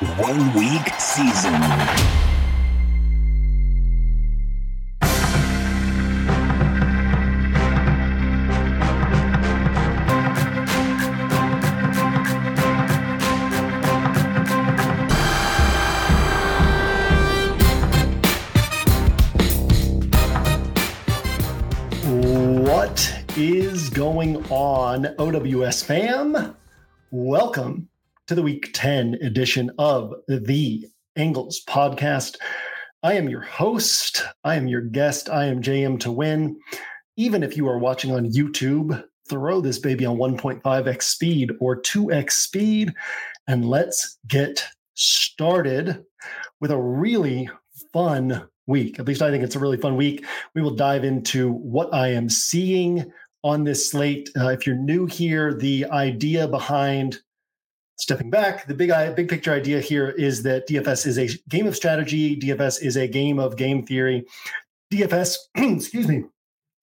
One week season. What is going on, OWS fam? Welcome to the week 10 edition of the Angles podcast. I am your host. I am your guest. I am JM to win. Even if you are watching on YouTube, throw this baby on 1.5x speed or 2x speed, and let's get started with a really fun week. At least I think it's a really fun week. We will dive into what I am seeing on this slate. Uh, if you're new here, the idea behind stepping back, the big big picture idea here is that DFS is a game of strategy. DFS is a game of game theory. DFS, excuse me,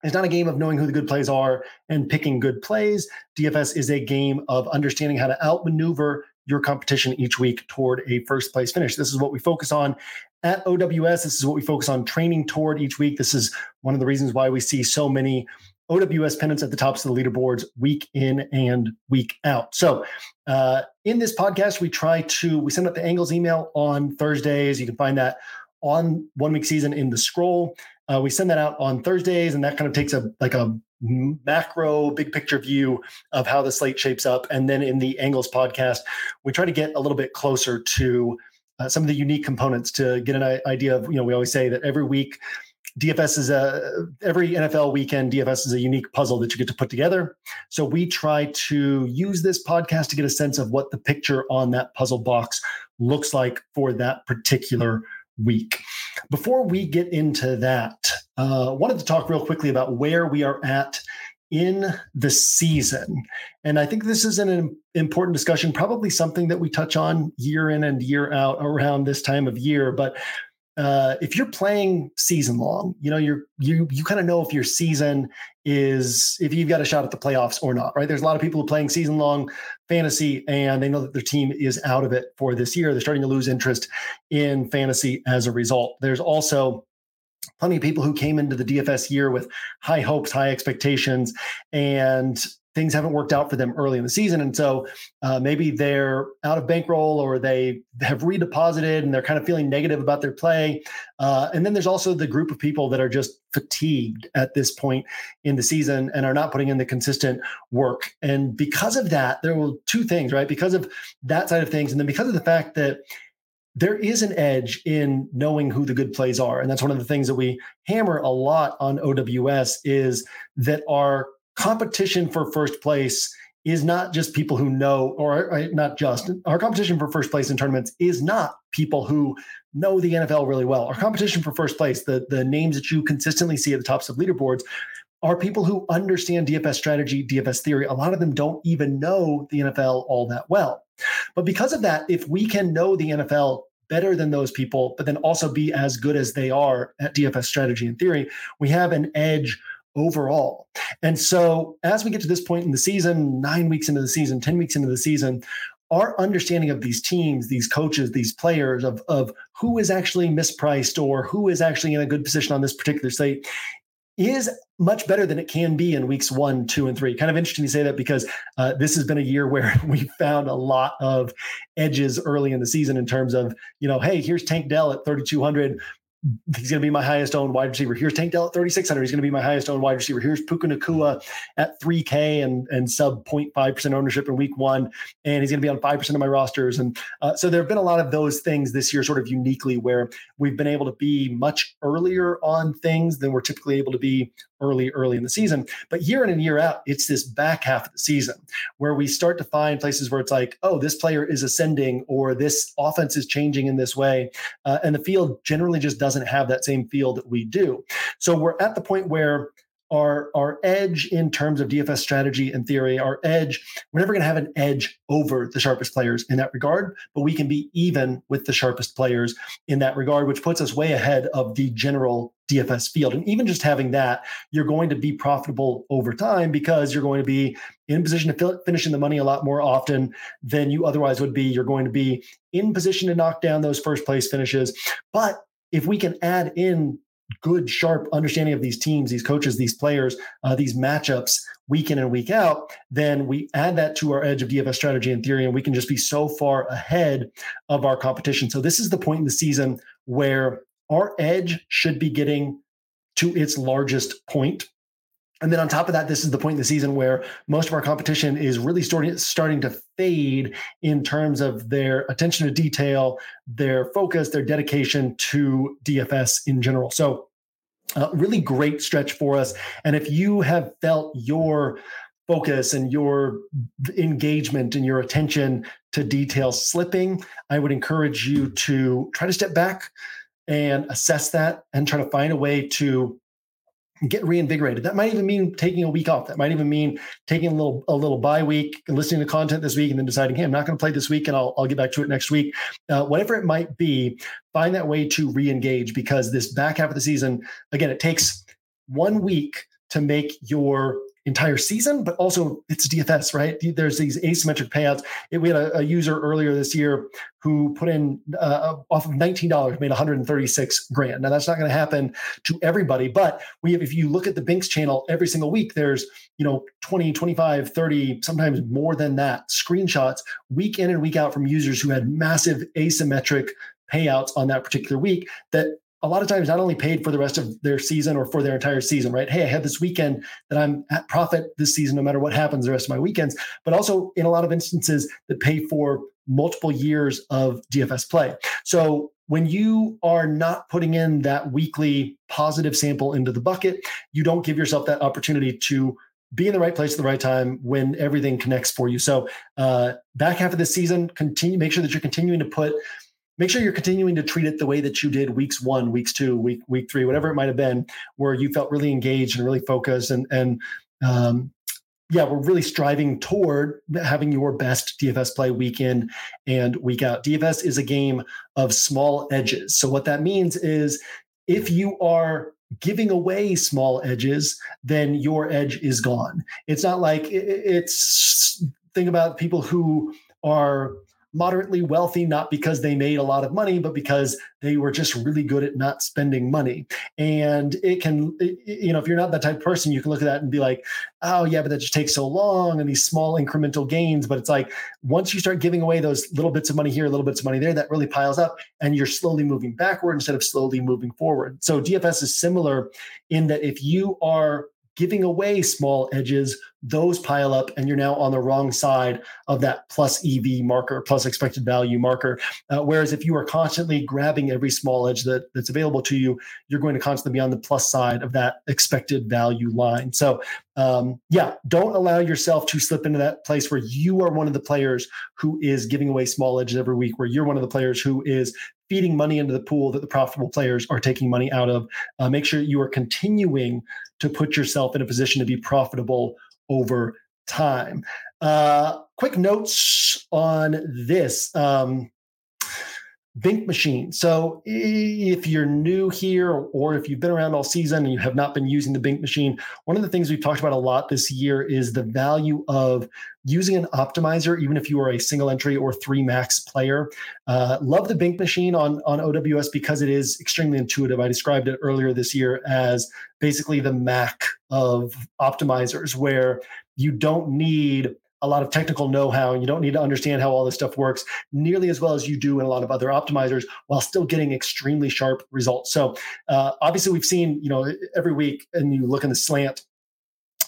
is not a game of knowing who the good plays are and picking good plays. DFS is a game of understanding how to outmaneuver your competition each week toward a first place finish. This is what we focus on at OWS. This is what we focus on training toward each week. This is one of the reasons why we see so many OWS pennants at the tops of the leaderboards week in and week out. So, uh, in this podcast, we try to we send out the angles email on Thursdays. You can find that on one week season in the scroll. Uh, we send that out on Thursdays, and that kind of takes a like a macro big picture view of how the slate shapes up. And then in the angles podcast, we try to get a little bit closer to uh, some of the unique components to get an idea of you know we always say that every week DFS is a every NFL weekend. DFS is a unique puzzle that you get to put together. So we try to use this podcast to get a sense of what the picture on that puzzle box looks like for that particular week. Before we get into that, uh, wanted to talk real quickly about where we are at in the season. And I think this is an important discussion, probably something that we touch on year in and year out around this time of year. But uh, if you're playing season long, you know you're you you kind of know if your season is if you've got a shot at the playoffs or not, right? There's a lot of people playing season long fantasy and they know that their team is out of it for this year. They're starting to lose interest in fantasy as a result. There's also plenty of people who came into the DFS year with high hopes, high expectations, and things haven't worked out for them early in the season. And so uh, maybe they're out of bankroll or they have redeposited and they're kind of feeling negative about their play. Uh, and then there's also the group of people that are just fatigued at this point in the season and are not putting in the consistent work. And because of that, there were two things, right? Because of that side of things. And then because of the fact that there is an edge in knowing who the good plays are and that's one of the things that we hammer a lot on ows is that our competition for first place is not just people who know, or uh, not just our competition for first place in tournaments is not people who know the NFL really well. Our competition for first place, the, the names that you consistently see at the tops of leaderboards, are people who understand DFS strategy, DFS theory. A lot of them don't even know the NFL all that well. But because of that, if we can know the NFL better than those people, but then also be as good as they are at DFS strategy and theory, we have an edge overall. And so as we get to this point in the season, nine weeks into the season, 10 weeks into the season, our understanding of these teams, these coaches, these players, of, of who is actually mispriced or who is actually in a good position on this particular slate is much better than it can be in weeks one, two, and three. Kind of interesting to say that because uh, this has been a year where we found a lot of edges early in the season in terms of, you know, hey, here's Tank Dell at 3,200 he's going to be my highest owned wide receiver. Here's Tank Dell at 3,600. He's going to be my highest owned wide receiver. Here's Puka Nacua at 3K and, and sub 0.5% ownership in week one. And he's going to be on 5% of my rosters. And uh, so there have been a lot of those things this year, sort of uniquely, where we've been able to be much earlier on things than we're typically able to be early, early in the season. But year in and year out, it's this back half of the season where we start to find places where it's like, oh, this player is ascending or this offense is changing in this way. Uh, and the field generally just doesn't have that same feel that we do. So we're at the point where our our edge in terms of DFS strategy and theory, our edge, we're never going to have an edge over the sharpest players in that regard, but we can be even with the sharpest players in that regard, which puts us way ahead of the general DFS field. And even just having that, you're going to be profitable over time because you're going to be in position to finish in the money a lot more often than you otherwise would be. You're going to be in position to knock down those first place finishes. But if we can add in good, sharp understanding of these teams, these coaches, these players, uh, these matchups week in and week out, then we add that to our edge of DFS strategy and theory, and we can just be so far ahead of our competition. So this is the point in the season where our edge should be getting to its largest point. And then on top of that, this is the point in the season where most of our competition is really starting starting to fade in terms of their attention to detail, their focus, their dedication to DFS in general. So, uh, really great stretch for us. And if you have felt your focus and your engagement and your attention to detail slipping, I would encourage you to try to step back, and assess that and try to find a way to get reinvigorated. That might even mean taking a week off. That might even mean taking a little a little bye week and listening to content this week and then deciding, hey, I'm not going to play this week and I'll, I'll get back to it next week. Uh, whatever it might be, find that way to re-engage because this back half of the season, again, it takes one week to make your entire season, but also it's DFS, right? There's these asymmetric payouts. It, we had a, a, user earlier this year who put in uh, off of $19, made 136 grand. Now that's not going to happen to everybody, but we have, if you look at the Binks channel every single week, there's, you know, 20, 25, 30, sometimes more than that screenshots week in and week out from users who had massive asymmetric payouts on that particular week that a lot of times not only paid for the rest of their season or for their entire season, right? Hey, I had this weekend that I'm at profit this season, no matter what happens the rest of my weekends, but also in a lot of instances that pay for multiple years of DFS play. So when you are not putting in that weekly positive sample into the bucket, you don't give yourself that opportunity to be in the right place at the right time when everything connects for you. So uh, back half of the season, continue make sure that you're continuing to put make sure you're continuing to treat it the way that you did weeks one, weeks two, week week three, whatever it might have been, where you felt really engaged and really focused and and um, yeah, we're really striving toward having your best DFS play week in and week out. DFS is a game of small edges. So what that means is if you are giving away small edges, then your edge is gone. It's not like it's think about people who are moderately wealthy, not because they made a lot of money, but because they were just really good at not spending money. And it can, you know, if you're not that type of person, you can look at that and be like, oh, yeah, but that just takes so long and these small incremental gains. But it's like once you start giving away those little bits of money here, little bits of money there, that really piles up and you're slowly moving backward instead of slowly moving forward. So DFS is similar in that if you are giving away small edges, those pile up, and you're now on the wrong side of that plus EV marker, plus expected value marker. Uh, whereas if you are constantly grabbing every small edge that, that's available to you, you're going to constantly be on the plus side of that expected value line. So, um, yeah, don't allow yourself to slip into that place where you are one of the players who is giving away small edges every week, where you're one of the players who is feeding money into the pool that the profitable players are taking money out of. Uh, make sure you are continuing to put yourself in a position to be profitable over time. Uh, quick notes on this. Um, Bink machine. So if you're new here or if you've been around all season and you have not been using the Bink machine, one of the things we've talked about a lot this year is the value of using an optimizer, even if you are a single entry or three max player. Uh, love the Bink machine on, on OWS because it is extremely intuitive. I described it earlier this year as basically the Mac of optimizers, where you don't need a lot of technical know-how and you don't need to understand how all this stuff works nearly as well as you do in a lot of other optimizers while still getting extremely sharp results so uh, obviously we've seen you know every week and you look in the slant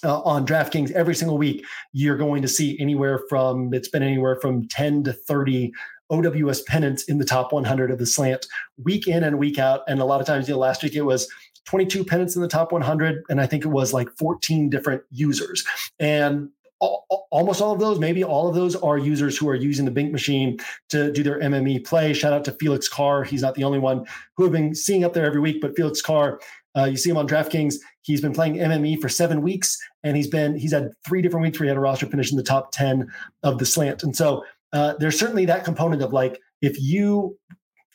uh, on DraftKings every single week, you're going to see anywhere from it's been anywhere from 10 to 30 OWS pennants in the top 100 of the slant week in and week out. And a lot of times, you know, last week it was 22 pennants in the top 100, and I think it was like 14 different users. And almost all of those, maybe all of those are users who are using the Bink machine to do their MME play. Shout out to Felix Carr. He's not the only one who have been seeing up there every week, but Felix Carr Uh, you see him on DraftKings. He's been playing MME for seven weeks, and he's been he's had three different weeks where he had a roster finish in the top ten of the slant. And so uh, there's certainly that component of like if you,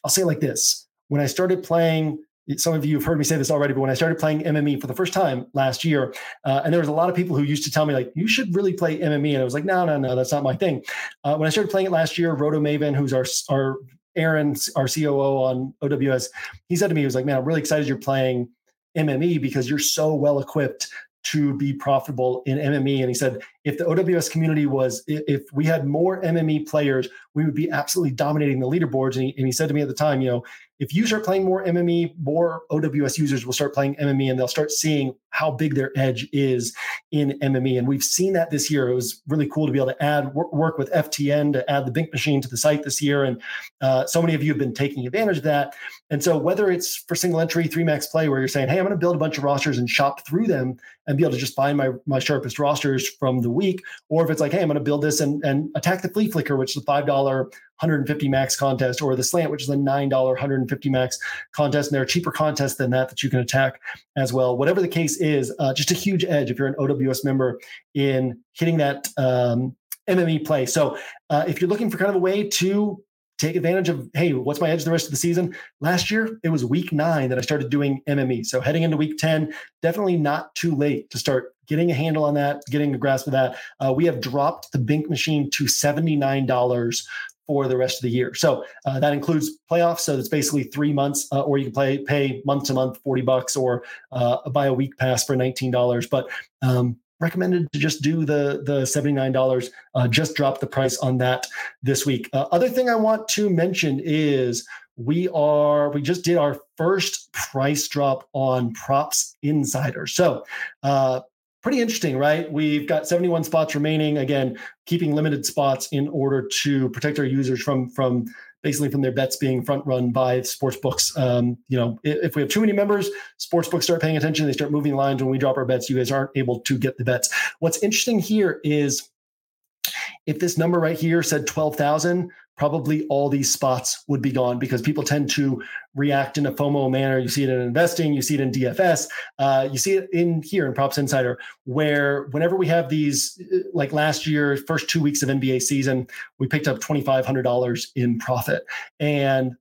I'll say it like this: when I started playing some of you have heard me say this already, but when I started playing MME for the first time last year, uh, and there was a lot of people who used to tell me like, you should really play MME, and I was like, no, no, no, that's not my thing. Uh, when I started playing it last year, Roto Maven, who's our our Aaron, our COO on OWS, he said to me, he was like, man, I'm really excited you're playing MME because you're so well equipped to be profitable in MME. And he said, if the OWS community was, if we had more MME players, we would be absolutely dominating the leaderboards. And he, and he said to me at the time, you know, if you start playing more MME, more OWS users will start playing MME and they'll start seeing how big their edge is in MME. And we've seen that this year. It was really cool to be able to add work with FTN to add the Bink machine to the site this year. And uh, so many of you have been taking advantage of that. And so whether it's for single entry, three max play, where you're saying, hey, I'm going to build a bunch of rosters and shop through them and be able to just find my, my sharpest rosters from the week, or if it's like, hey, I'm going to build this and, and attack the flea flicker, which is a $5 150 max contest, or the slant, which is a $9 150 max contest. And there are cheaper contests than that that you can attack as well. Whatever the case is, uh, just a huge edge if you're an OWS member in hitting that um, MME play. So uh, if you're looking for kind of a way to take advantage of hey what's my edge the rest of the season last year it was week nine that i started doing mme so heading into week 10 definitely not too late to start getting a handle on that getting a grasp of that uh, we have dropped the bink machine to $79 for the rest of the year. So uh, that includes playoffs. So it's basically three months uh, or you can play pay month to month 40 bucks or uh, buy a week pass for $19 but um, recommended to just do the the $79 uh, just drop the price on that this week. Uh, other thing i want to mention is we are we just did our first price drop on props insider. So uh, pretty interesting right we've got 71 spots remaining again keeping limited spots in order to protect our users from from basically from their bets being front run by sports books. Um, you know, if we have too many members, sports books start paying attention. They start moving lines when we drop our bets. You guys aren't able to get the bets. What's interesting here is if this number right here said 12,000, probably all these spots would be gone because people tend to react in a FOMO manner. You see it in investing, you see it in DFS, uh, you see it in here in Props Insider, where whenever we have these, like last year, first two weeks of NBA season, we picked up $2,500 in profit. And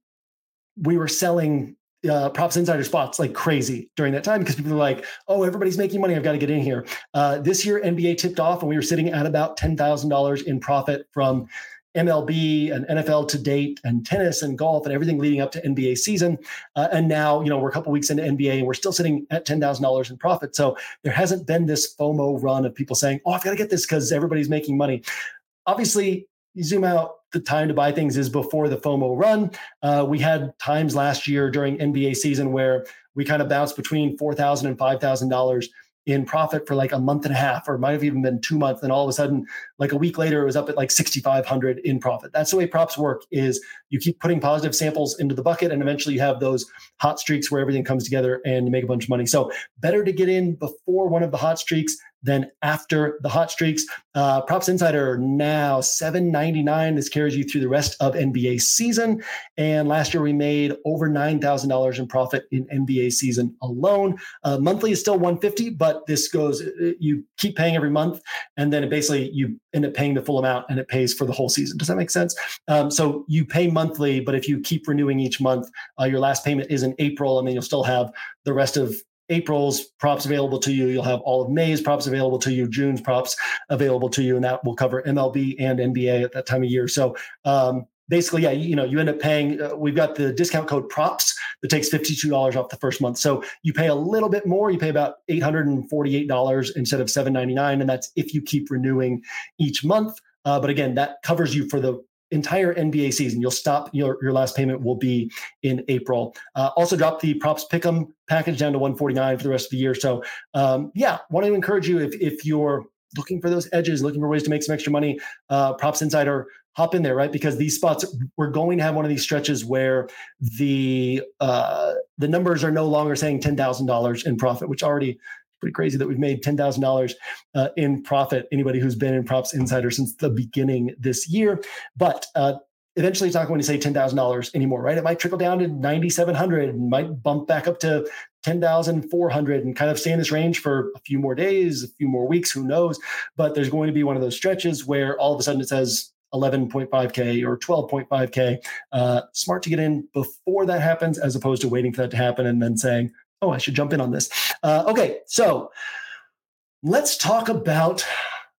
we were selling uh, props insider spots like crazy during that time because people are like, oh, everybody's making money. I've got to get in here. Uh, this year, NBA tipped off and we were sitting at about $10,000 in profit from MLB and NFL to date and tennis and golf and everything leading up to NBA season. Uh, and now, you know, we're a couple weeks into NBA and we're still sitting at $10,000 in profit. So there hasn't been this FOMO run of people saying, oh, I've got to get this because everybody's making money. Obviously, you zoom out, the time to buy things is before the FOMO run. Uh, we had times last year during NBA season where we kind of bounced between $4,000 and $5,000 in profit for like a month and a half, or might have even been two months. And all of a sudden, like a week later, it was up at like 6,500 in profit. That's the way props work is you keep putting positive samples into the bucket and eventually you have those hot streaks where everything comes together and you make a bunch of money. So better to get in before one of the hot streaks then after the hot streaks, uh, Props Insider now seven ninety nine. This carries you through the rest of NBA season. And last year we made over nine thousand dollars in profit in NBA season alone. Uh, monthly is still one fifty, but this goes. Uh, you keep paying every month, and then basically you end up paying the full amount, and it pays for the whole season. Does that make sense? Um, so you pay monthly, but if you keep renewing each month, uh, your last payment is in April, and then you'll still have the rest of April's props available to you. You'll have all of May's props available to you, June's props available to you, and that will cover MLB and NBA at that time of year. So um, basically, yeah, you, know, you end up paying. Uh, we've got the discount code props that takes fifty-two dollars off the first month. So you pay a little bit more. You pay about eight hundred and forty-eight dollars instead of seven ninety-nine, and that's if you keep renewing each month. Uh, but again, that covers you for the entire NBA season. You'll stop your, your last payment will be in April. Uh, also drop the props pick'em package down to 149 for the rest of the year. So um, yeah, want to encourage you if if you're looking for those edges, looking for ways to make some extra money, uh, props insider hop in there, right? Because these spots we're going to have one of these stretches where the uh, the numbers are no longer saying ten thousand dollars in profit, which already pretty crazy that we've made ten thousand uh, dollars in profit. Anybody who's been in Props Insider since the beginning this year, but uh, eventually it's not going to say ten thousand dollars anymore, right? It might trickle down to ninety seven hundred, might bump back up to 10,400 and kind of stay in this range for a few more days, a few more weeks, who knows? But there's going to be one of those stretches where all of a sudden it says 11.5K or 12.5K. Uh, smart to get in before that happens as opposed to waiting for that to happen and then saying, oh, I should jump in on this. Uh, okay, so let's talk about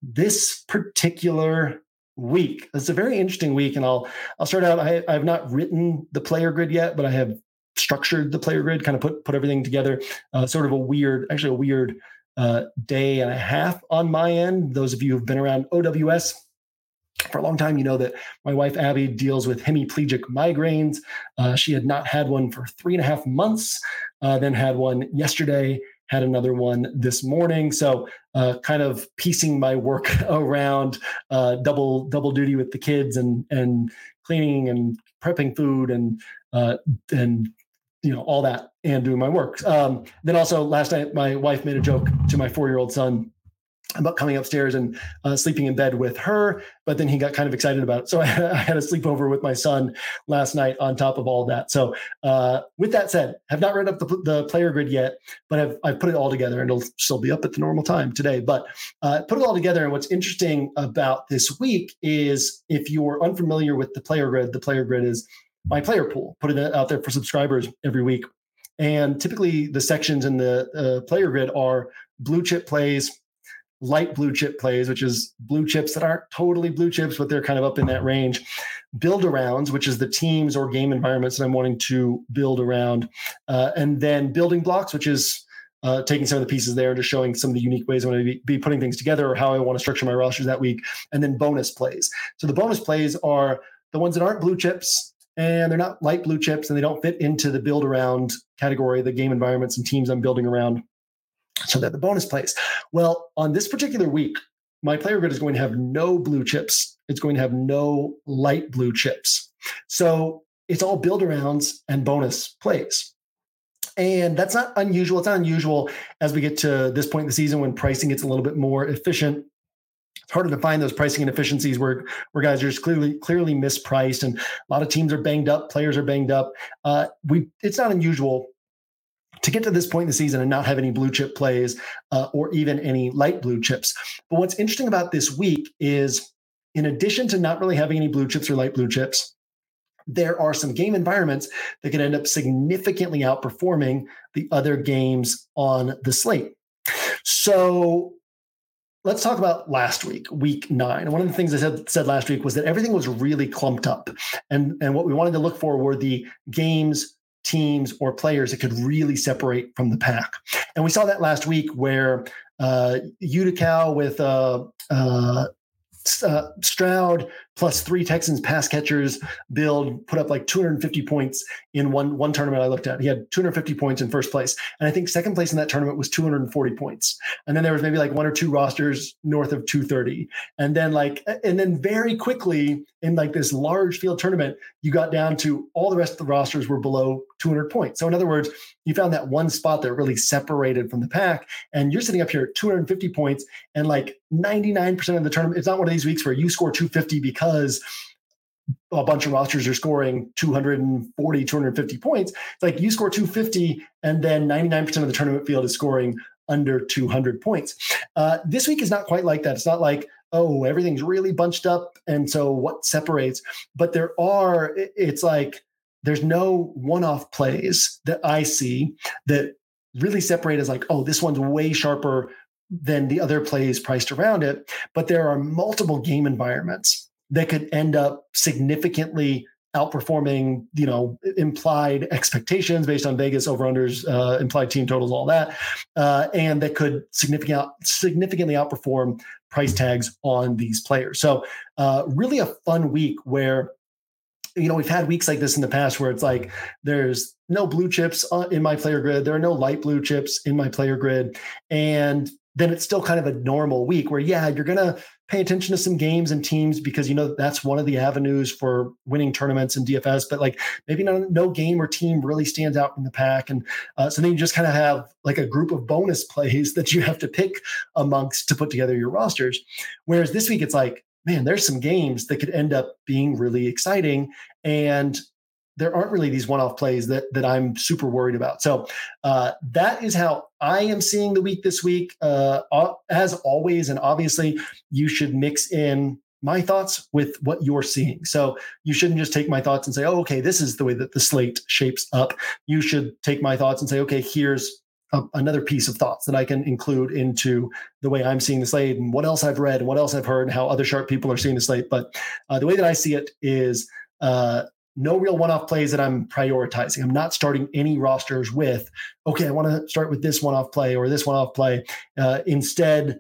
this particular week. It's a very interesting week, and I'll I'll start out. I, I have not written the player grid yet, but I have structured the player grid, kind of put put everything together. Uh, sort of a weird, actually a weird uh, day and a half on my end. Those of you who've been around OWS for a long time, you know that my wife Abby deals with hemiplegic migraines. Uh, she had not had one for three and a half months, uh, then had one yesterday, had another one this morning. So, uh, kind of piecing my work around uh, double double duty with the kids and and cleaning and prepping food and uh, and you know all that and doing my work. Um, then also last night, my wife made a joke to my four year old son about coming upstairs and uh, sleeping in bed with her, but then he got kind of excited about it. So I, I, had a sleepover with my son last night on top of all that. So uh, with that said, have not read up the, the, player grid yet, but I've, I've put it all together and it'll still be up at the normal time today. But uh, put it all together. And what's interesting about this week is if you're unfamiliar with the player grid, the player grid is my player pool, putting it out there for subscribers every week. And typically the sections in the uh, player grid are blue chip plays, light blue chip plays, which is blue chips that aren't totally blue chips, but they're kind of up in that range. Build arounds, which is the teams or game environments that I'm wanting to build around. Uh, and then building blocks, which is uh, taking some of the pieces there and just showing some of the unique ways I'm going to be, be putting things together or how I want to structure my rosters that week. And then bonus plays. So the bonus plays are the ones that aren't blue chips and they're not light blue chips and they don't fit into the build around category, the game environments and teams I'm building around. So that the bonus plays. Well, on this particular week, my player grid is going to have no blue chips. It's going to have no light blue chips. So it's all build arounds and bonus plays. And that's not unusual. It's not unusual as we get to this point in the season when pricing gets a little bit more efficient. It's harder to find those pricing inefficiencies where where guys are just clearly clearly mispriced, and a lot of teams are banged up, players are banged up. Uh, we it's not unusual to get to this point in the season and not have any blue chip plays uh, or even any light blue chips. But what's interesting about this week is, in addition to not really having any blue chips or light blue chips, there are some game environments that can end up significantly outperforming the other games on the slate. So let's talk about last week, week nine. One of the things I said, said last week was that everything was really clumped up. And, and what we wanted to look for were the games teams or players that could really separate from the pack. And we saw that last week where uh, Utica with uh, uh, uh, Stroud plus three Texans pass catchers build put up like 250 points in one one tournament I looked at. He had 250 points in first place, and I think second place in that tournament was 240 points. And then there was maybe like one or two rosters north of 230, and then like and then very quickly in like this large field tournament, you got down to all the rest of the rosters were below 200 points. So in other words, you found that one spot that really separated from the pack, and you're sitting up here at 250 points, and like 99% of the tournament, it's not one of these weeks where you score 250 because a bunch of rosters are scoring 240, 250 points. It's like you score 250, and then 99% of the tournament field is scoring under 200 points. Uh, this week is not quite like that. It's not like, oh, everything's really bunched up. And so what separates? But there are, it's like, there's no one off plays that I see that really separate as like, oh, this one's way sharper than the other plays priced around it. But there are multiple game environments that could end up significantly outperforming, you know, implied expectations based on Vegas over unders, uh, implied team totals, all that, uh, and that could significantly significantly outperform price tags on these players. So, uh, really a fun week where. You know, we've had weeks like this in the past where it's like there's no blue chips uh, in my player grid. There are no light blue chips in my player grid. And then it's still kind of a normal week where, yeah, you're going to pay attention to some games and teams because you know that's one of the avenues for winning tournaments and DFS. But like maybe no, no game or team really stands out in the pack, and uh, so then you just kind of have like a group of bonus plays that you have to pick amongst to put together your rosters. Whereas this week it's like, man, there's some games that could end up being really exciting, and there aren't really these one-off plays that that I'm super worried about. So uh, that is how I am seeing the week this week. Uh, as always, and obviously, you should mix in my thoughts with what you're seeing. So you shouldn't just take my thoughts and say, "Oh, okay, this is the way that the slate shapes up." You should take my thoughts and say, "Okay, here's another piece of thoughts that I can include into the way I'm seeing the slate and what else I've read and what else I've heard and how other sharp people are seeing the slate." But uh, the way that I see it is uh, no real one-off plays that I'm prioritizing. I'm not starting any rosters with, okay, I want to start with this one-off play or this one-off play. Uh, instead,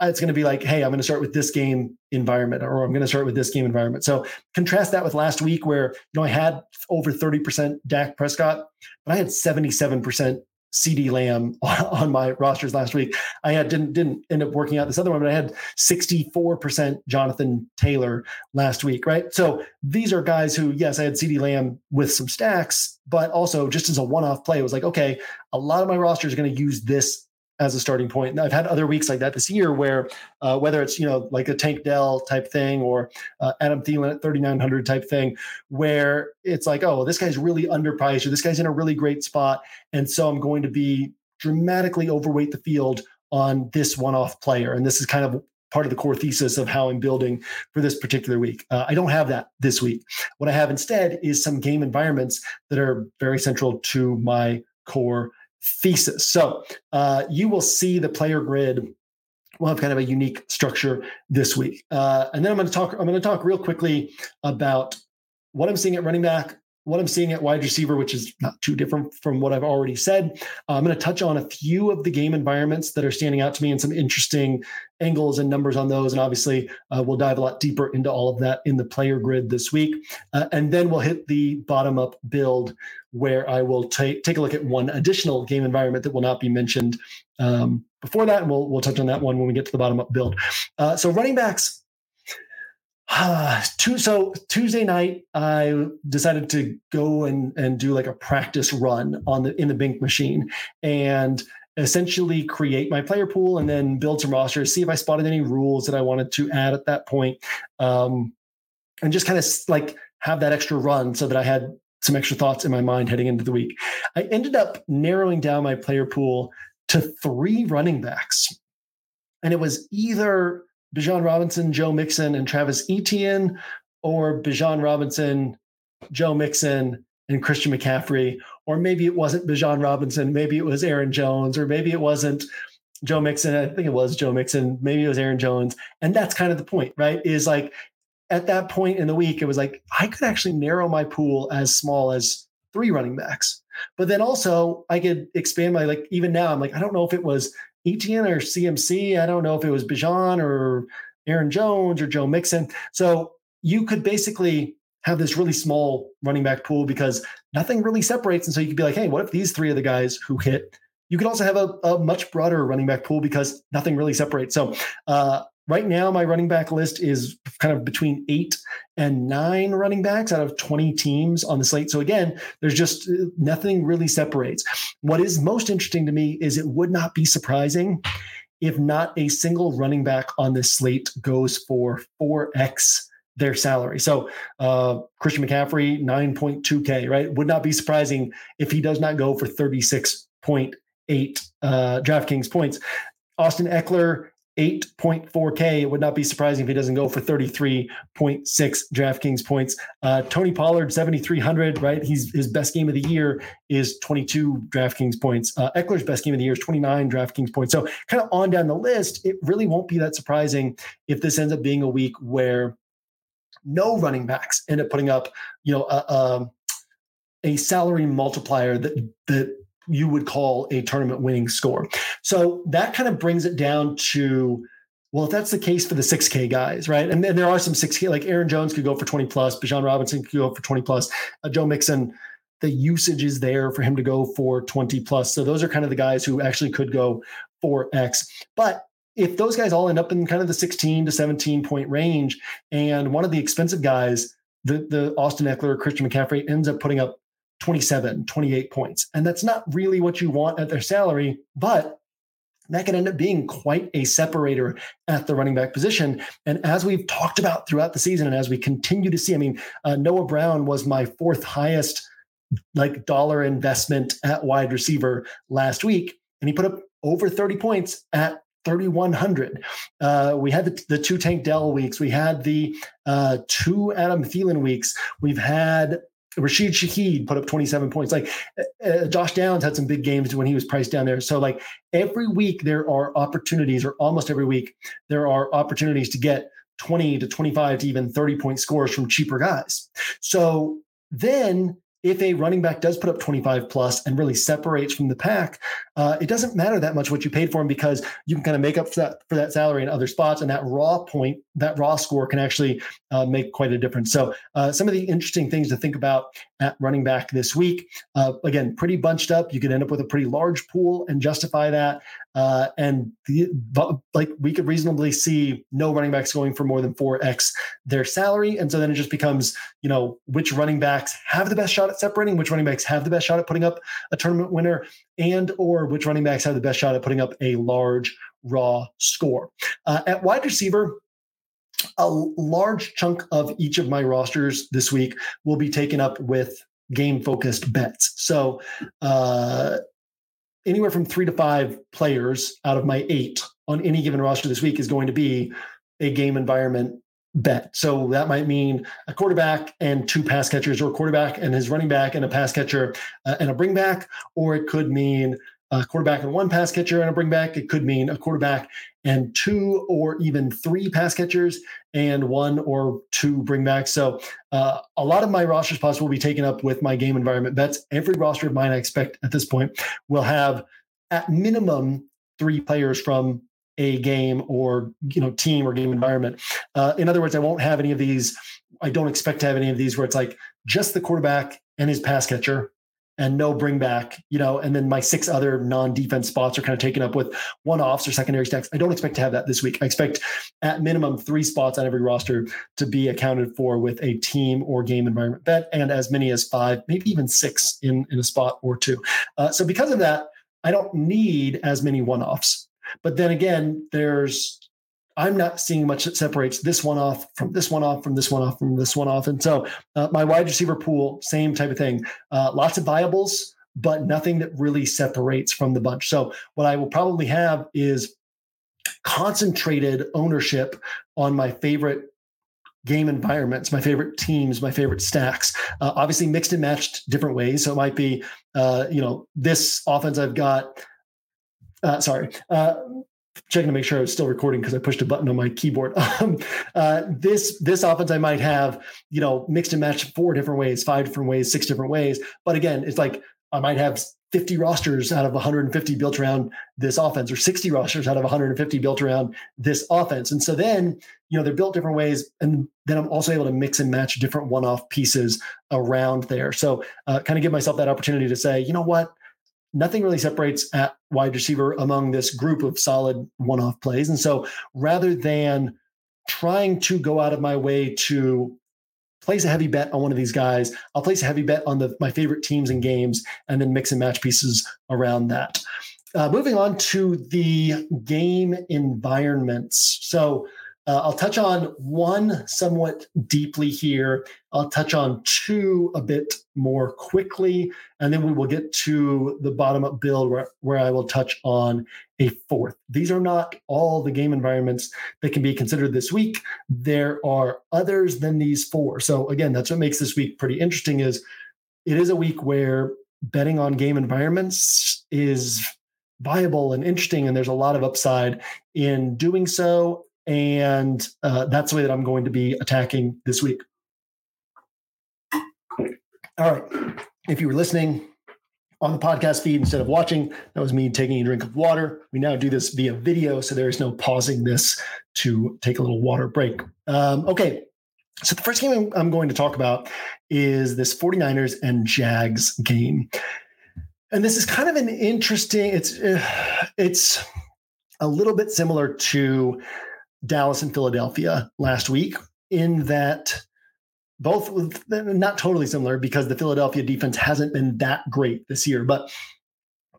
it's going to be like, hey, I'm going to start with this game environment, or I'm going to start with this game environment. So contrast that with last week, where you know I had over 30% Dak Prescott, but I had 77% CeeDee Lamb on my rosters last week. I had didn't didn't end up working out this other one, but I had 64% Jonathan Taylor last week, right? So these are guys who, yes, I had CeeDee Lamb with some stacks, but also just as a one-off play, it was like, okay, a lot of my rosters are going to use this as a starting point. And I've had other weeks like that this year where uh, whether it's, you know, like a Tank Dell type thing or uh, Adam Thielen at 3,900 type thing, where it's like, oh, this guy's really underpriced or this guy's in a really great spot. And so I'm going to be dramatically overweight the field on this one-off player. And this is kind of part of the core thesis of how I'm building for this particular week. Uh, I don't have that this week. What I have instead is some game environments that are very central to my core thesis. So uh, you will see the player grid will have kind of a unique structure this week. Uh, and then I'm going to talk. I'm going to talk real quickly about what I'm seeing at running back, what I'm seeing at wide receiver, which is not too different from what I've already said. Uh, I'm going to touch on a few of the game environments that are standing out to me and some interesting angles and numbers on those. And obviously, uh, we'll dive a lot deeper into all of that in the player grid this week. Uh, and then we'll hit the bottom up build where I will take take a look at one additional game environment that will not be mentioned um, before that. And we'll, we'll touch on that one when we get to the bottom up build. Uh, so running backs so Tuesday night, I decided to go and and do like a practice run on the in the Bink machine, and essentially create my player pool and then build some rosters. See if I spotted any rules that I wanted to add at that point, um, and just kind of like have that extra run so that I had some extra thoughts in my mind heading into the week. I ended up narrowing down my player pool to three running backs, and it was either Bijan Robinson, Joe Mixon, and Travis Etienne, or Bijan Robinson, Joe Mixon, and Christian McCaffrey. Or maybe it wasn't Bijan Robinson, maybe it was Aaron Jones, or maybe it wasn't Joe Mixon. I think it was Joe Mixon, maybe it was Aaron Jones. And that's kind of the point, right? Is like at that point in the week, it was like I could actually narrow my pool as small as three running backs. But then also I could expand my like even now, I'm like, I don't know if it was Etienne or CMC. I don't know if it was Bijan or Aaron Jones or Joe Mixon. So you could basically have this really small running back pool because nothing really separates. And so you could be like, hey, what if these three are the guys who hit? You could also have a, a much broader running back pool because nothing really separates. So uh, Right now, my running back list is kind of between eight and nine running backs out of 20 teams on the slate. So again, there's just uh, nothing really separates. What is most interesting to me is it would not be surprising if not a single running back on this slate goes for 4x their salary. So uh, Christian McCaffrey, 9.2K, right? Would not be surprising if he does not go for 36.8 uh, DraftKings points. Austin Ekeler, 8.4K. It would not be surprising if he doesn't go for 33.6 DraftKings points. Uh, Tony Pollard, 7,300, right? He's his best game of the year is 22 DraftKings points. Uh, Ekeler's best game of the year is 29 DraftKings points. So kind of on down the list, it really won't be that surprising if this ends up being a week where no running backs end up putting up, you know, a, a, a salary multiplier that that you would call a tournament winning score. So that kind of brings it down to well, if that's the case for the 6K guys, right? And then there are some 6K, like Aaron Jones could go for 20 plus, Bijan Robinson could go for 20 plus, uh, Joe Mixon, the usage is there for him to go for 20 plus. So those are kind of the guys who actually could go for X. But if those guys all end up in kind of the 16 to 17 point range, and one of the expensive guys, the, the Austin Ekeler, Christian McCaffrey ends up putting up 27, 28 points. And that's not really what you want at their salary, but that can end up being quite a separator at the running back position. And as we've talked about throughout the season, and as we continue to see, I mean, uh, Noah Brown was my fourth highest like dollar investment at wide receiver last week, and he put up over 30 points at 3,100. Uh, we had the, the, two Tank Dell weeks. We had the uh, two Adam Thielen weeks. We've had Rashid Shaheed put up 27 points. Like uh, uh, Josh Downs had some big games when he was priced down there. So like every week there are opportunities, or almost every week there are opportunities to get 20 to 25 to even 30 point scores from cheaper guys. So then if a running back does put up 25 plus and really separates from the pack, uh, it doesn't matter that much what you paid for him because you can kind of make up for that, for that salary in other spots. And that raw point, that raw score can actually uh, make quite a difference. So, uh, some of the interesting things to think about at running back this week uh, again, pretty bunched up. You could end up with a pretty large pool and justify that. Uh, and the, like we could reasonably see no running backs going for more than 4x their salary. And so then it just becomes, you know, which running backs have the best shot at separating, which running backs have the best shot at putting up a tournament winner, and or which running backs have the best shot at putting up a large raw score. Uh, at wide receiver, a large chunk of each of my rosters this week will be taken up with game focused bets. So, uh, anywhere from three to five players out of my eight on any given roster this week is going to be a game environment bet. So that might mean a quarterback and two pass catchers, or a quarterback and his running back and a pass catcher uh, and a bring back, or it could mean a quarterback and one pass catcher and a bring back. It could mean a quarterback and two or even three pass catchers and one or two bring back. So uh, a lot of my roster spots will be taken up with my game environment bets. Every roster of mine, I expect at this point, will have at minimum three players from a game or you know team or game environment. Uh, in other words, I won't have any of these. I don't expect to have any of these where it's like just the quarterback and his pass catcher and no bring back, you know, and then my six other non-defense spots are kind of taken up with one-offs or secondary stacks. I don't expect to have that this week. I expect at minimum three spots on every roster to be accounted for with a team or game environment bet, and as many as five, maybe even six in, in a spot or two. Uh, so because of that, I don't need as many one-offs. But then again, there's I'm not seeing much that separates this one off from this one off from this one off from this one off. And so uh, my wide receiver pool, same type of thing. Uh, lots of viables, but nothing that really separates from the bunch. So what I will probably have is concentrated ownership on my favorite game environments, my favorite teams, my favorite stacks. Uh, obviously, mixed and matched different ways. So it might be, uh, you know, this offense I've got. Uh, sorry, uh, checking to make sure I was still recording because I pushed a button on my keyboard. Um, uh, this this offense I might have, you know, mixed and matched four different ways, five different ways, six different ways. But again, it's like I might have 50 rosters out of 150 built around this offense, or 60 rosters out of 150 built around this offense. And so then, you know, they're built different ways, and then I'm also able to mix and match different one-off pieces around there. So, uh, kind of give myself that opportunity to say, you know what, nothing really separates at wide receiver among this group of solid one off plays. And so rather than trying to go out of my way to place a heavy bet on one of these guys, I'll place a heavy bet on the, my favorite teams and games and then mix and match pieces around that. Uh, moving on to the game environments. So uh, I'll touch on one somewhat deeply here. I'll touch on two a bit more quickly, and then we will get to the bottom up build where, where I will touch on a fourth. These are not all the game environments that can be considered this week. There are others than these four. So again, that's what makes this week pretty interesting is it is a week where betting on game environments is viable and interesting and there's a lot of upside in doing so and uh, that's the way that I'm going to be attacking this week. All right. If you were listening on the podcast feed instead of watching, that was me taking a drink of water. We now do this via video, so there is no pausing this to take a little water break. Um, okay. So the first game I'm going to talk about is this 49ers and Jags game. And this is kind of an interesting, it's, uh, it's, a little bit similar to Dallas and Philadelphia last week, in that both not totally similar because the Philadelphia defense hasn't been that great this year, but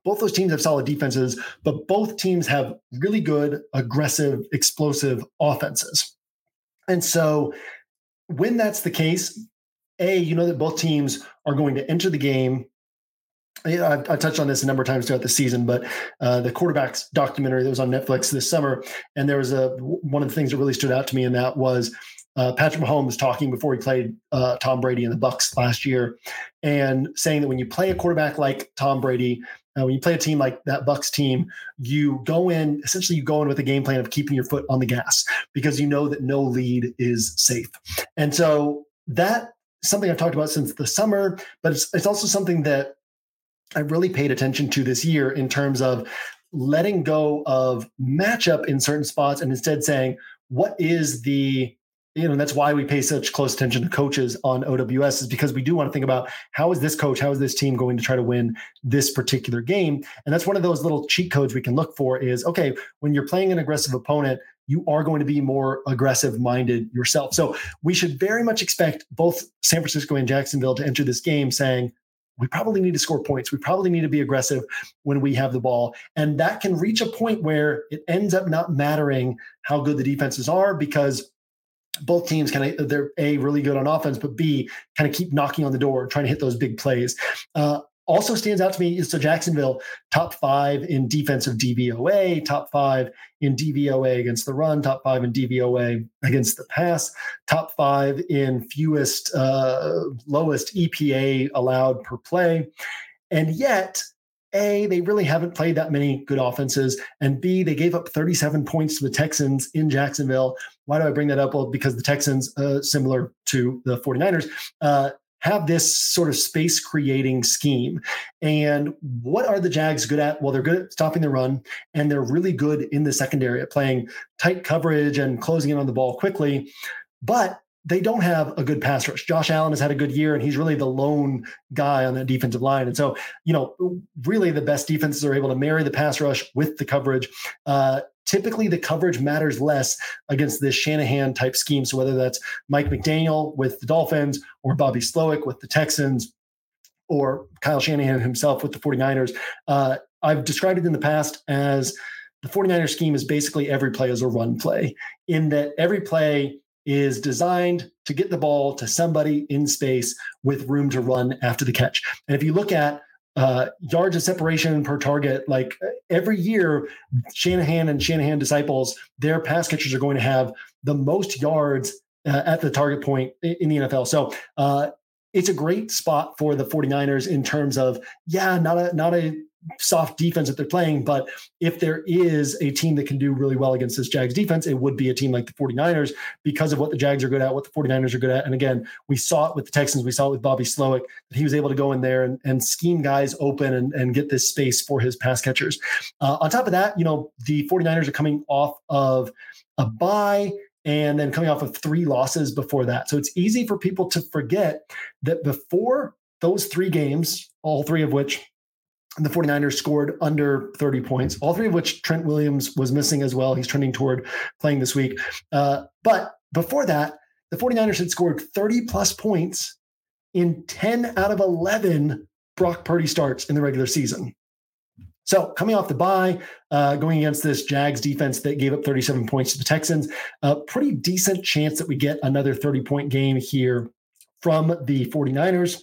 both those teams have solid defenses, but both teams have really good, aggressive, explosive offenses. And so when that's the case, A, you know that both teams are going to enter the game yeah, I've, I've, touched on this a number of times throughout the season, but uh, the quarterbacks documentary that was on Netflix this summer, and there was a one of the things that really stood out to me in that was uh, Patrick Mahomes talking before he played uh, Tom Brady in the Bucs last year, and saying that when you play a quarterback like Tom Brady, uh, when you play a team like that Bucs team, you go in essentially you go in with a game plan of keeping your foot on the gas because you know that no lead is safe, and so that something I've talked about since the summer, but it's it's also something that I really paid attention to this year in terms of letting go of matchup in certain spots and instead saying, what is the you know, that's why we pay such close attention to coaches on OWS is because we do want to think about how is this coach, how is this team going to try to win this particular game? And that's one of those little cheat codes we can look for is okay, when you're playing an aggressive opponent, you are going to be more aggressive minded yourself. So we should very much expect both San Francisco and Jacksonville to enter this game saying, we probably need to score points. We probably need to be aggressive when we have the ball. And that can reach a point where it ends up not mattering how good the defenses are because both teams kind of they're a really good on offense, but b kind of keep knocking on the door, trying to hit those big plays. Uh, also stands out to me is so Jacksonville top five in defensive DVOA, top five in DVOA against the run, top five in DVOA against the pass, top five in fewest, uh, lowest EPA allowed per play. And yet, A, they really haven't played that many good offenses. And B, they gave up 37 points to the Texans in Jacksonville. Why do I bring that up? Well, because the Texans, uh, similar to the 49ers, uh, have this sort of space creating scheme. And what are the Jags good at? Well, they're good at stopping the run, and they're really good in the secondary at playing tight coverage and closing in on the ball quickly. But they don't have a good pass rush. Josh Allen has had a good year, and he's really the lone guy on that defensive line. And so, you know, really the best defenses are able to marry the pass rush with the coverage. Uh, typically the coverage matters less against this Shanahan type scheme. So whether that's Mike McDaniel with the Dolphins or Bobby Slowik with the Texans or Kyle Shanahan himself with the 49ers, uh, I've described it in the past as the 49er scheme is basically every play is a run play in that every play is designed to get the ball to somebody in space with room to run after the catch. And if you look at uh, yards of separation per target. Like every year, Shanahan and Shanahan disciples, their pass catchers are going to have the most yards uh, at the target point in the NFL. So uh, it's a great spot for the 49ers in terms of, yeah, not a not a soft defense that they're playing. But if there is a team that can do really well against this Jags defense, it would be a team like the 49ers because of what the Jags are good at, what the 49ers are good at. And again, we saw it with the Texans, we saw it with Bobby Slowik, that he was able to go in there and, and scheme guys open and, and get this space for his pass catchers. Uh, on top of that, you know, the 49ers are coming off of a bye and then coming off of three losses before that. So it's easy for people to forget that before those three games, all three of which the 49ers scored under 30 points, all three of which Trent Williams was missing as well. He's trending toward playing this week. Uh, but before that, the 49ers had scored 30 plus points in 10 out of 11 Brock Purdy starts in the regular season. So coming off the bye, uh, going against this Jags defense that gave up 37 points to the Texans, a pretty decent chance that we get another 30 point game here from the 49ers.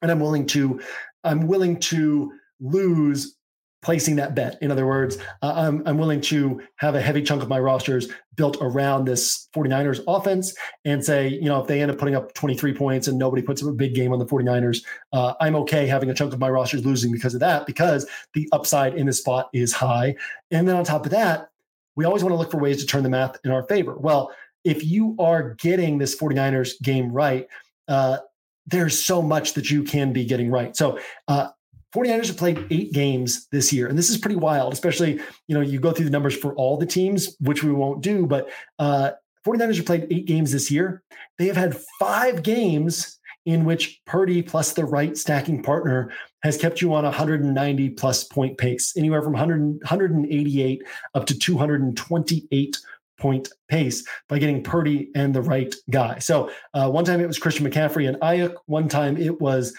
And I'm willing to, I'm willing to lose placing that bet. In other words, uh, I'm, I'm willing to have a heavy chunk of my rosters built around this 49ers offense and say, you know, if they end up putting up 23 points and nobody puts up a big game on the 49ers, uh, I'm okay having a chunk of my rosters losing because of that, because the upside in this spot is high. And then on top of that, we always want to look for ways to turn the math in our favor. Well, if you are getting this 49ers game right, uh, there's so much that you can be getting right. So uh, 49ers have played eight games this year, and this is pretty wild, especially, you know, you go through the numbers for all the teams, which we won't do, but uh, 49ers have played eight games this year. They have had five games in which Purdy plus the right stacking partner has kept you on a 190 plus point pace, anywhere from 100, 188 up to 228 point pace by getting Purdy and the right guy. So uh, one time it was Christian McCaffrey and Aiyuk. One time it was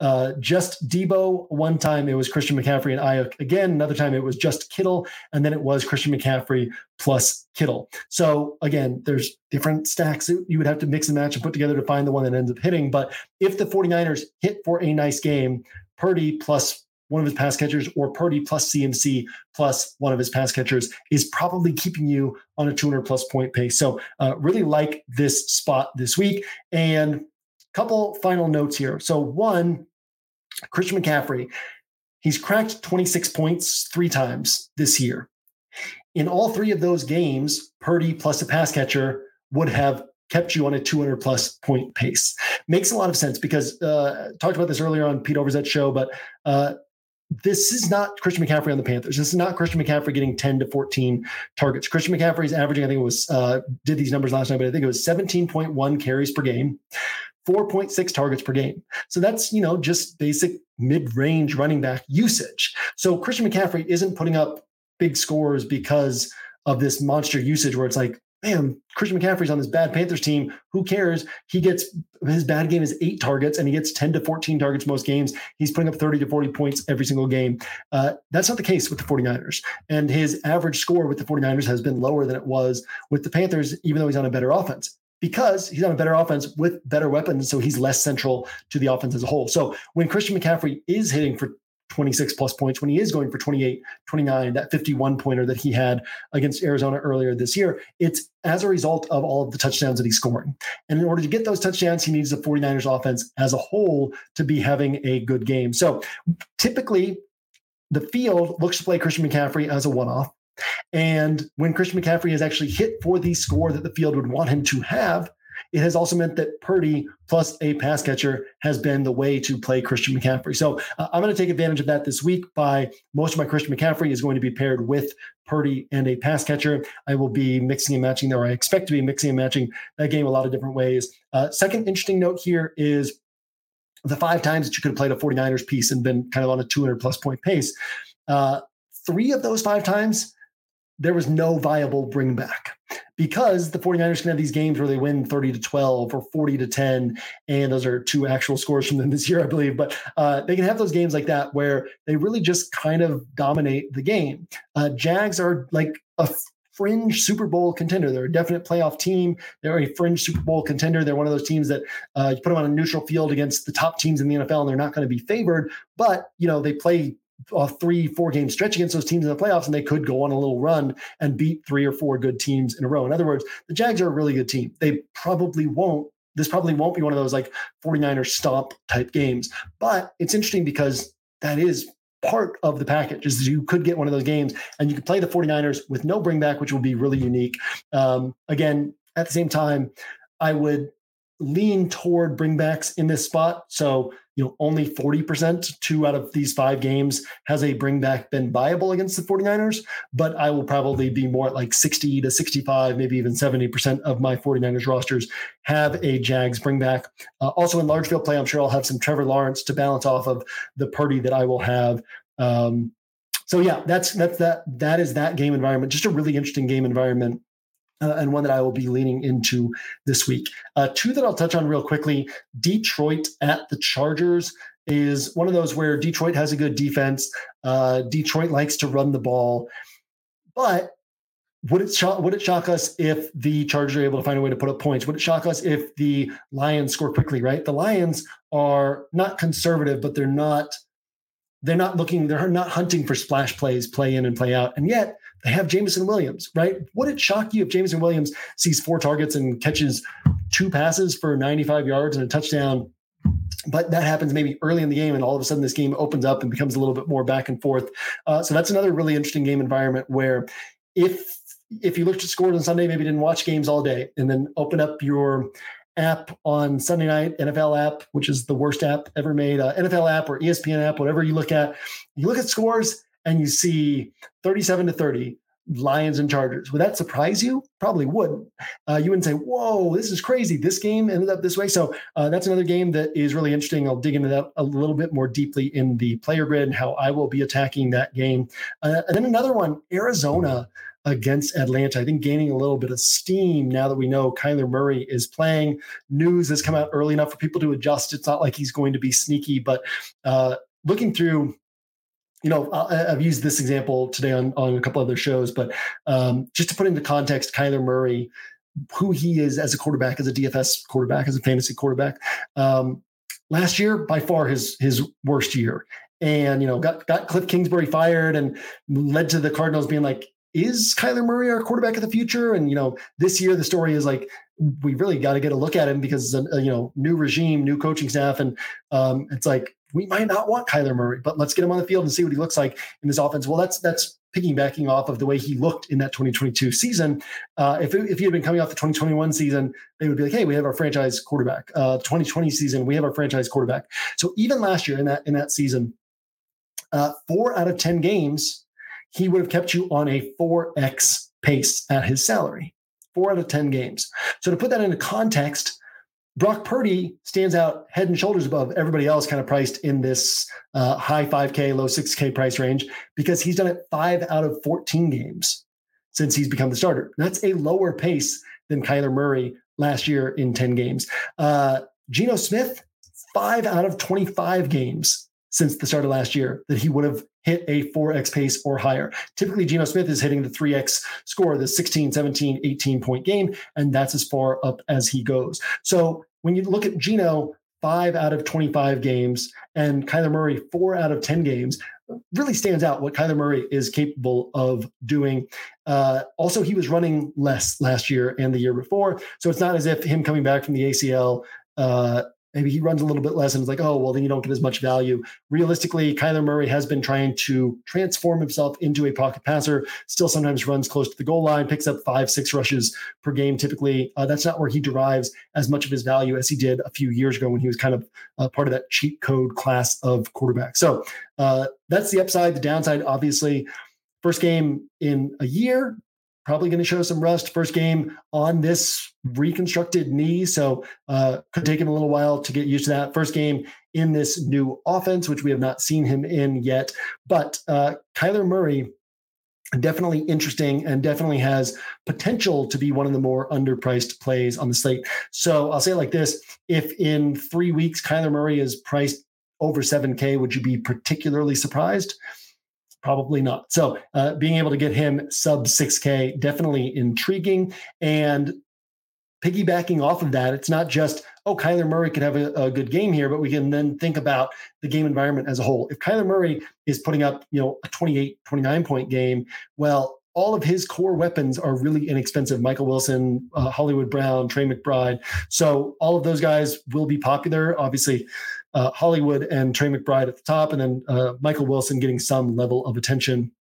uh, just Deebo. One time it was Christian McCaffrey and Aiyuk. Again, another time it was just Kittle. And then it was Christian McCaffrey plus Kittle. So again, there's different stacks you would have to mix and match and put together to find the one that ends up hitting. But if the 49ers hit for a nice game, Purdy plus one of his pass catchers or Purdy plus CMC plus one of his pass catchers is probably keeping you on a 200 plus point pace. So uh, really like this spot this week. And couple final notes here. So one, Christian McCaffrey, he's cracked 26 points three times this year. In all three of those games, Purdy plus a pass catcher would have kept you on a 200 plus point pace. Makes a lot of sense because uh, talked about this earlier on Pete Overzet's show, but uh, this is not Christian McCaffrey on the Panthers. This is not Christian McCaffrey getting 10 to 14 targets. Christian McCaffrey is averaging, I think it was, uh, did these numbers last night, but I think it was 17.1 carries per game, 4.6 targets per game. So that's, you know, just basic mid range running back usage. So Christian McCaffrey isn't putting up big scores because of this monster usage where it's like, man, Christian McCaffrey's on this bad Panthers team. Who cares? He gets his bad game is eight targets and he gets 10 to 14 targets most games. He's putting up 30 to 40 points every single game. Uh, that's not the case with the 49ers. And his average score with the 49ers has been lower than it was with the Panthers, even though he's on a better offense because he's on a better offense with better weapons. So he's less central to the offense as a whole. So when Christian McCaffrey is hitting for 26 plus points, when he is going for 28, 29, that 51 pointer that he had against Arizona earlier this year, it's as a result of all of the touchdowns that he's scoring. And in order to get those touchdowns, he needs the 49ers offense as a whole to be having a good game. So typically, the field looks to play Christian McCaffrey as a one off. And when Christian McCaffrey has actually hit for the score that the field would want him to have, it has also meant that Purdy plus a pass catcher has been the way to play Christian McCaffrey. So uh, I'm going to take advantage of that this week by most of my Christian McCaffrey is going to be paired with Purdy and a pass catcher. I will be mixing and matching, or I expect to be mixing and matching that game a lot of different ways. Uh, second interesting note here is the five times that you could have played a 49ers piece and been kind of on a 200 plus point pace. Uh, three of those five times there was no viable bring back because the 49ers can have these games where they win 30 to 12 or 40 to 10 and those are two actual scores from them this year i believe but uh, they can have those games like that where they really just kind of dominate the game uh, jags are like a fringe Super Bowl contender. They're a definite playoff team. They're a fringe Super Bowl contender. They're one of those teams that uh, you put them on a neutral field against the top teams in the NFL, and they're not going to be favored. But you know they play a three, four game stretch against those teams in the playoffs, and they could go on a little run and beat three or four good teams in a row. In other words, the Jags are a really good team. They probably won't. This probably won't be one of those like 49ers stomp type games. But it's interesting because that is part of the package is you could get one of those games and you could play the 49ers with no bring back, which will be really unique. Um, again, at the same time, I would lean toward bringbacks in this spot. So you know, only 40%, two out of these five games has a bring back been viable against the 49ers, but I will probably be more at like 60 to 65, maybe even 70% of my 49ers rosters have a Jags bring back. Uh, also in large field play, I'm sure I'll have some Trevor Lawrence to balance off of the Purdy that I will have. Um, so yeah, that's that's that that is that game environment. Just a really interesting game environment uh, and one that I will be leaning into this week. Uh, two that I'll touch on real quickly Detroit at the Chargers is one of those where Detroit has a good defense. Uh, Detroit likes to run the ball. But would it shock would it shock us if the Chargers are able to find a way to put up points? Would it shock us if the Lions score quickly, right? The Lions are not conservative, but they're not they're not looking, they're not hunting for splash plays, play in and play out. And yet they have Jameson Williams, right? Would it shock you if Jameson Williams sees four targets and catches two passes for 95 yards and a touchdown? But that happens maybe early in the game, and all of a sudden this game opens up and becomes a little bit more back and forth. Uh, so that's another really interesting game environment where if if you looked at scores on Sunday, maybe didn't watch games all day, and then open up your app on Sunday night, NFL app, which is the worst app ever made, uh, NFL app or ESPN app, whatever you look at, you look at scores and you see 37 to 30 Lions and Chargers. Would that surprise you? Probably wouldn't. Uh, you wouldn't say, "Whoa, this is crazy! This game ended up this way." So uh, that's another game that is really interesting. I'll dig into that a little bit more deeply in the player grid and how I will be attacking that game. Uh, and then another one, Arizona against Atlanta. I think gaining a little bit of steam now that we know Kyler Murray is playing. News has come out early enough for people to adjust. It's not like he's going to be sneaky, but uh, looking through you know, I've used this example today on, on a couple other shows, but um, just to put into context, Kyler Murray, who he is as a quarterback, as a DFS quarterback, as a fantasy quarterback. Um, last year, by far his his worst year, and you know, got got Cliff Kingsbury fired, and led to the Cardinals being like, is Kyler Murray our quarterback of the future? And you know, this year the story is like we really got to get a look at him because it's a, a, you know new regime, new coaching staff, and um, it's like we might not want Kyler Murray, but let's get him on the field and see what he looks like in this offense. Well, that's that's piggybacking off of the way he looked in that 2022 season. Uh, if, if he had been coming off the 2021 season, they would be like, hey, we have our franchise quarterback. Uh, 2020 season, we have our franchise quarterback. So even last year in that in that season, uh, four out of 10 games, he would have kept you on a 4x pace at his salary. Four out of 10 games. So to put that into context, Brock Purdy stands out head and shoulders above everybody else, kind of priced in this uh, high 5K, low 6K price range because he's done it five out of 14 games since he's become the starter. That's a lower pace than Kyler Murray last year in 10 games. Uh, Geno Smith, five out of 25 games since the start of last year that he would have hit a 4x pace or higher. Typically, Geno Smith is hitting the 3x score, the 16, 17, 18 point game, and that's as far up as he goes. So when you look at Geno, five out of 25 games, and Kyler Murray, four out of 10 games, really stands out what Kyler Murray is capable of doing. Uh, also, he was running less last year and the year before. So it's not as if him coming back from the ACL uh, maybe he runs a little bit less and it's like, oh, well, then you don't get as much value. Realistically, Kyler Murray has been trying to transform himself into a pocket passer, still sometimes runs close to the goal line, picks up five, six rushes per game typically. Uh, that's not where he derives as much of his value as he did a few years ago when he was kind of uh, part of that cheat code class of quarterback. So uh, that's the upside. The downside, obviously, first game in a year, probably going to show some rust first game on this reconstructed knee. So uh, could take him a little while to get used to that first game in this new offense, which we have not seen him in yet. But uh, Kyler Murray, definitely interesting and definitely has potential to be one of the more underpriced plays on the slate. So I'll say it like this: If in three weeks Kyler Murray is priced over 7K, would you be particularly surprised? Probably not. So, uh, being able to get him sub 6K, definitely intriguing. And piggybacking off of that, it's not just, oh, Kyler Murray could have a, a, good game here, but we can then think about the game environment as a whole. If Kyler Murray is putting up, you know, a 28, 29 point game, well, all of his core weapons are really inexpensive. Michael Wilson, uh, Hollywood Brown, Trey McBride. So all of those guys will be popular. Obviously, uh, Hollywood and Trey McBride at the top, and then uh, Michael Wilson getting some level of attention.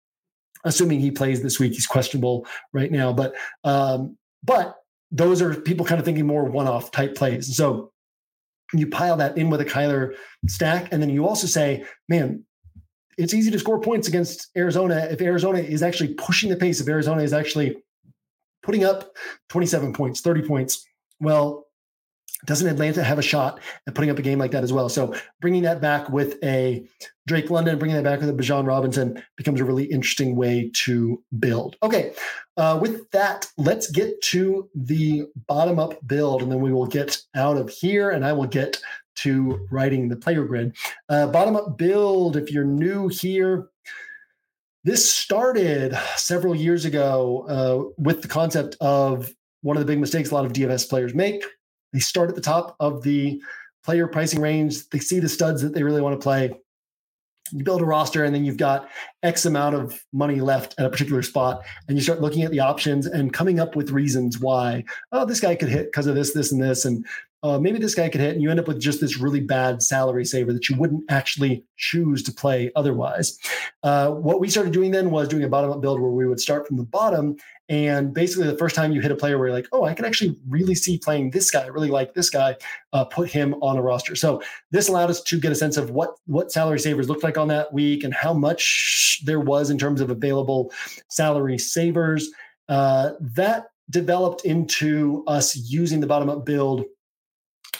Assuming he plays this week, he's questionable right now, but um, but those are people kind of thinking more one-off type plays. So you pile that in with a Kyler stack, and then you also say, man, it's easy to score points against Arizona if Arizona is actually pushing the pace. If Arizona is actually putting up 27 points, 30 points, well, doesn't Atlanta have a shot at putting up a game like that as well? So bringing that back with a Drake London, bringing that back with a Bijan Robinson becomes a really interesting way to build. Okay, uh, with that, let's get to the bottom up build, and then we will get out of here, and I will get to writing the player grid. Uh, bottom up build. If you're new here. This started several years ago uh, with the concept of one of the big mistakes a lot of DFS players make, they start at the top of the player pricing range. They see the studs that they really want to play. You build a roster, and then you've got X amount of money left at a particular spot, and you start looking at the options and coming up with reasons why. Oh, this guy could hit because of this, this, and this, and uh, maybe this guy could hit, and you end up with just this really bad salary saver that you wouldn't actually choose to play otherwise. Uh, what we started doing then was doing a bottom up build where we would start from the bottom. And basically, the first time you hit a player where you're like, oh, I can actually really see playing this guy, I really like this guy, uh, put him on a roster. So this allowed us to get a sense of what what salary savers looked like on that week and how much there was in terms of available salary savers. Uh, that developed into us using the bottom up build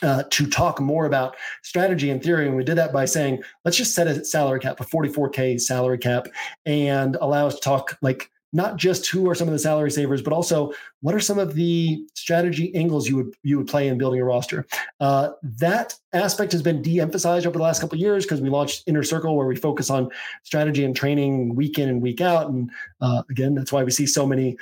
uh, to talk more about strategy and theory. And we did that by saying, let's just set a salary cap, a 44K salary cap, and allow us to talk like not just who are some of the salary savers, but also what are some of the strategy angles you would you would play in building a roster. Uh, that aspect has been de-emphasized over the last couple of years because we launched Inner Circle, where we focus on strategy and training week in and week out. And uh, again, that's why we see so many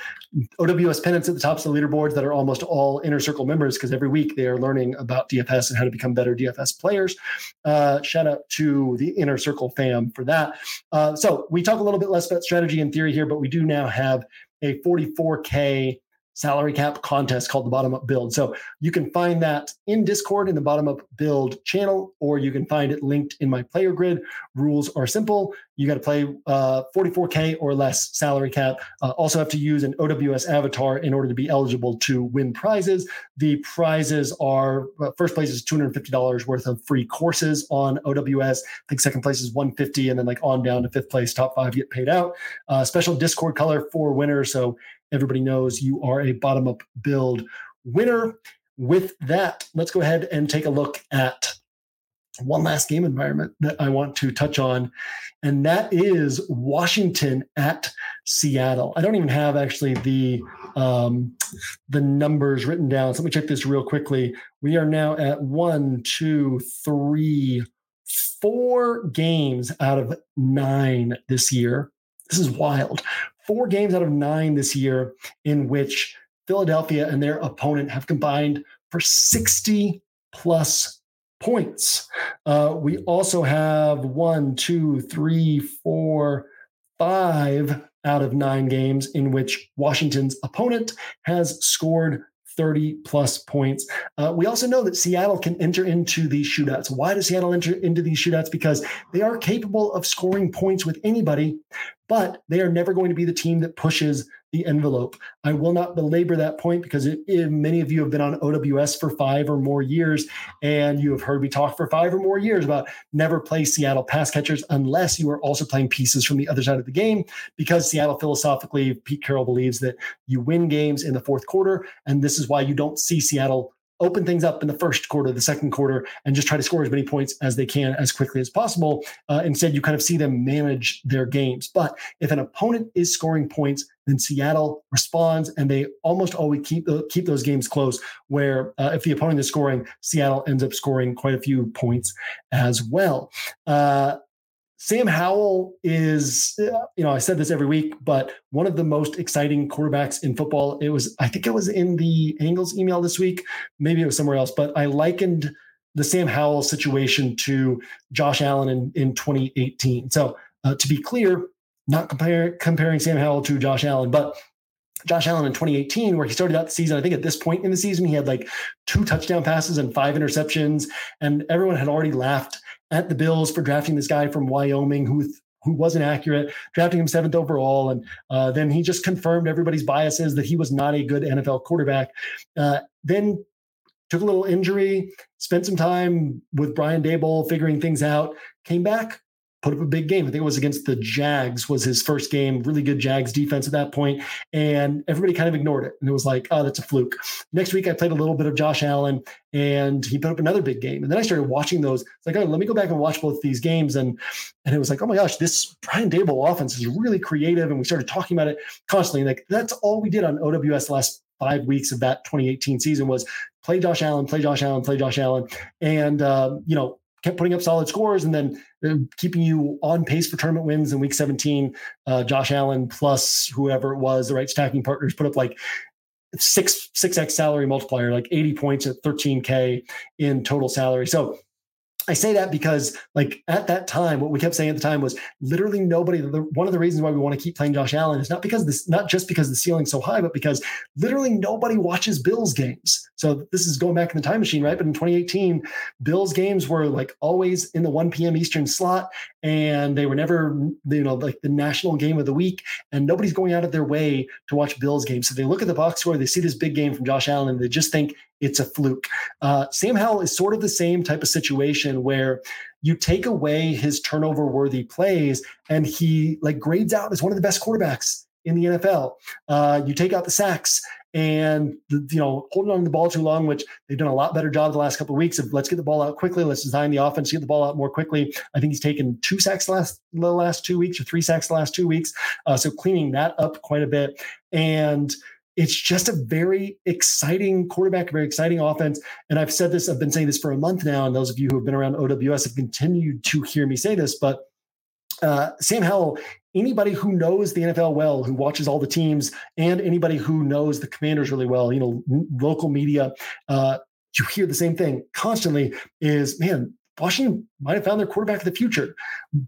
OWS pennants at the tops of the leaderboards that are almost all Inner Circle members because every week they are learning about DFS and how to become better DFS players. Uh, shout out to the Inner Circle fam for that. Uh, so we talk a little bit less about strategy and theory here, but we do now have a 44k salary cap contest called the bottom up build. So you can find that in Discord in the bottom up build channel, or you can find it linked in my player grid. Rules are simple. You got to play uh, 44K or less salary cap. Uh, also have to use an OWS avatar in order to be eligible to win prizes. The prizes are uh, first place is $250 worth of free courses on OWS. I think second place is 150 and then like on down to fifth place, top five get paid out. Uh, special Discord color for winners. So everybody knows you are a bottom up build winner. With that, let's go ahead and take a look at one last game environment that I want to touch on, and that is Washington at Seattle. I don't even have actually the um, the numbers written down. So let me check this real quickly. We are now at one, two, three, four games out of nine this year. This is wild four games out of nine this year in which Philadelphia and their opponent have combined for 60 plus points. Uh, we also have one, two, three, four, five out of nine games in which Washington's opponent has scored 30 plus points. Uh, we also know that Seattle can enter into these shootouts. Why does Seattle enter into these shootouts? Because they are capable of scoring points with anybody, but they are never going to be the team that pushes the envelope. I will not belabor that point because it, it, many of you have been on OWS for five or more years, and you have heard me talk for five or more years about never play Seattle pass catchers unless you are also playing pieces from the other side of the game. Because Seattle philosophically, Pete Carroll believes that you win games in the fourth quarter, and this is why you don't see Seattle open things up in the first quarter, the second quarter, and just try to score as many points as they can as quickly as possible. Uh, instead, you kind of see them manage their games. But if an opponent is scoring points, then Seattle responds, and they almost always keep the, keep those games close. Where uh, if the opponent is scoring, Seattle ends up scoring quite a few points as well. Uh, Sam Howell is, you know, I said this every week, but one of the most exciting quarterbacks in football. It was, I think it was in the Angles email this week. Maybe it was somewhere else, but I likened the Sam Howell situation to Josh Allen in, in 2018. So uh, to be clear, not compare, comparing Sam Howell to Josh Allen, but Josh Allen in 2018, where he started out the season, I think at this point in the season, he had like two touchdown passes and five interceptions, and everyone had already laughed at the Bills for drafting this guy from Wyoming who who wasn't accurate, drafting him seventh overall, and uh, then he just confirmed everybody's biases that he was not a good NFL quarterback. Uh, then took a little injury, spent some time with Brian Daboll figuring things out, came back, put up a big game. I think it was against the Jags was his first game. Really good Jags defense at that point, and everybody kind of ignored it. And it was like, oh, that's a fluke. Next week, I played a little bit of Josh Allen, and he put up another big game. And then I started watching those. It's like, oh, let me go back and watch both these games, and and it was like, oh my gosh, this Brian Daboll offense is really creative. And we started talking about it constantly. Like that's all we did on OWS last five weeks of that 2018 season was play Josh Allen, play Josh Allen, play Josh Allen, and uh, you know kept putting up solid scores and then uh, keeping you on pace for tournament wins in week 17. Uh, Josh Allen plus whoever it was, the right stacking partners put up like six, 6x salary multiplier, like 80 points at 13K in total salary. So I say that because, like, at that time, what we kept saying at the time was literally nobody. The, one of the reasons why we want to keep playing Josh Allen is not because this, not just because the ceiling's so high, but because literally nobody watches Bills games. So this is going back in the time machine, right? But in 2018, Bills games were like always in the 1 p.m. Eastern slot, and they were never, you know, like the national game of the week. And nobody's going out of their way to watch Bills games. So they look at the box score, they see this big game from Josh Allen, and they just think it's a fluke. Uh, Sam Howell is sort of the same type of situation where you take away his turnover worthy plays and he like grades out as one of the best quarterbacks in the NFL. Uh, you take out the sacks and you know holding on to the ball too long, which they've done a lot better job the last couple of weeks of let's get the ball out quickly, let's design the offense, to get the ball out more quickly. I think he's taken two sacks last the last two weeks or three sacks the last two weeks, uh, so cleaning that up quite a bit and it's just a very exciting quarterback, very exciting offense. And I've said this, I've been saying this for a month now. And those of you who have been around OWS have continued to hear me say this, but uh, Sam Howell, anybody who knows the NFL well, who watches all the teams, and anybody who knows the commanders really well, you know, local media, uh, you hear the same thing constantly is man, Washington might have found their quarterback of the future.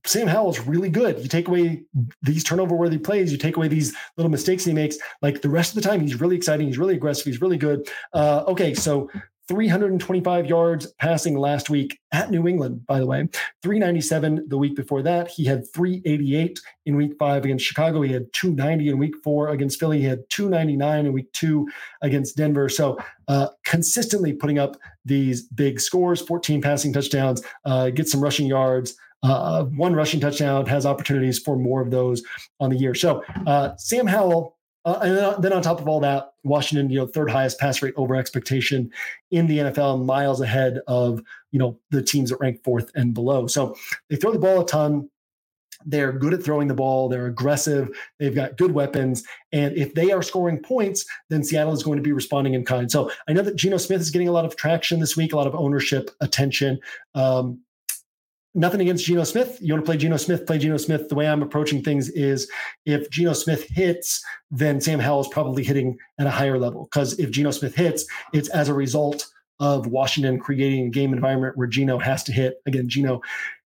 Sam Howell's really good. You take away these turnover worthy plays, you take away these little mistakes he makes. Like the rest of the time, he's really exciting. He's really aggressive. He's really good. Uh, okay, so 325 yards passing last week at New England, by the way. 397 the week before that. He had 388 in week five against Chicago. He had 290 in week four against Philly. He had 299 in week two against Denver. So uh, consistently putting up these big scores 14 passing touchdowns, uh, get some rushing yards. Uh, one rushing touchdown has opportunities for more of those on the year. So, uh, Sam Howell, uh, and then on top of all that, Washington, you know, third highest pass rate over expectation in the NFL, miles ahead of you know the teams that rank fourth and below. So they throw the ball a ton. They're good at throwing the ball. They're aggressive. They've got good weapons. And if they are scoring points, then Seattle is going to be responding in kind. So I know that Geno Smith is getting a lot of traction this week, a lot of ownership attention. Um, nothing against Geno Smith. You want to play Geno Smith, play Geno Smith. The way I'm approaching things is if Geno Smith hits, then Sam Howell is probably hitting at a higher level. Because if Geno Smith hits, it's as a result of Washington creating a game environment where Geno has to hit. Again, Geno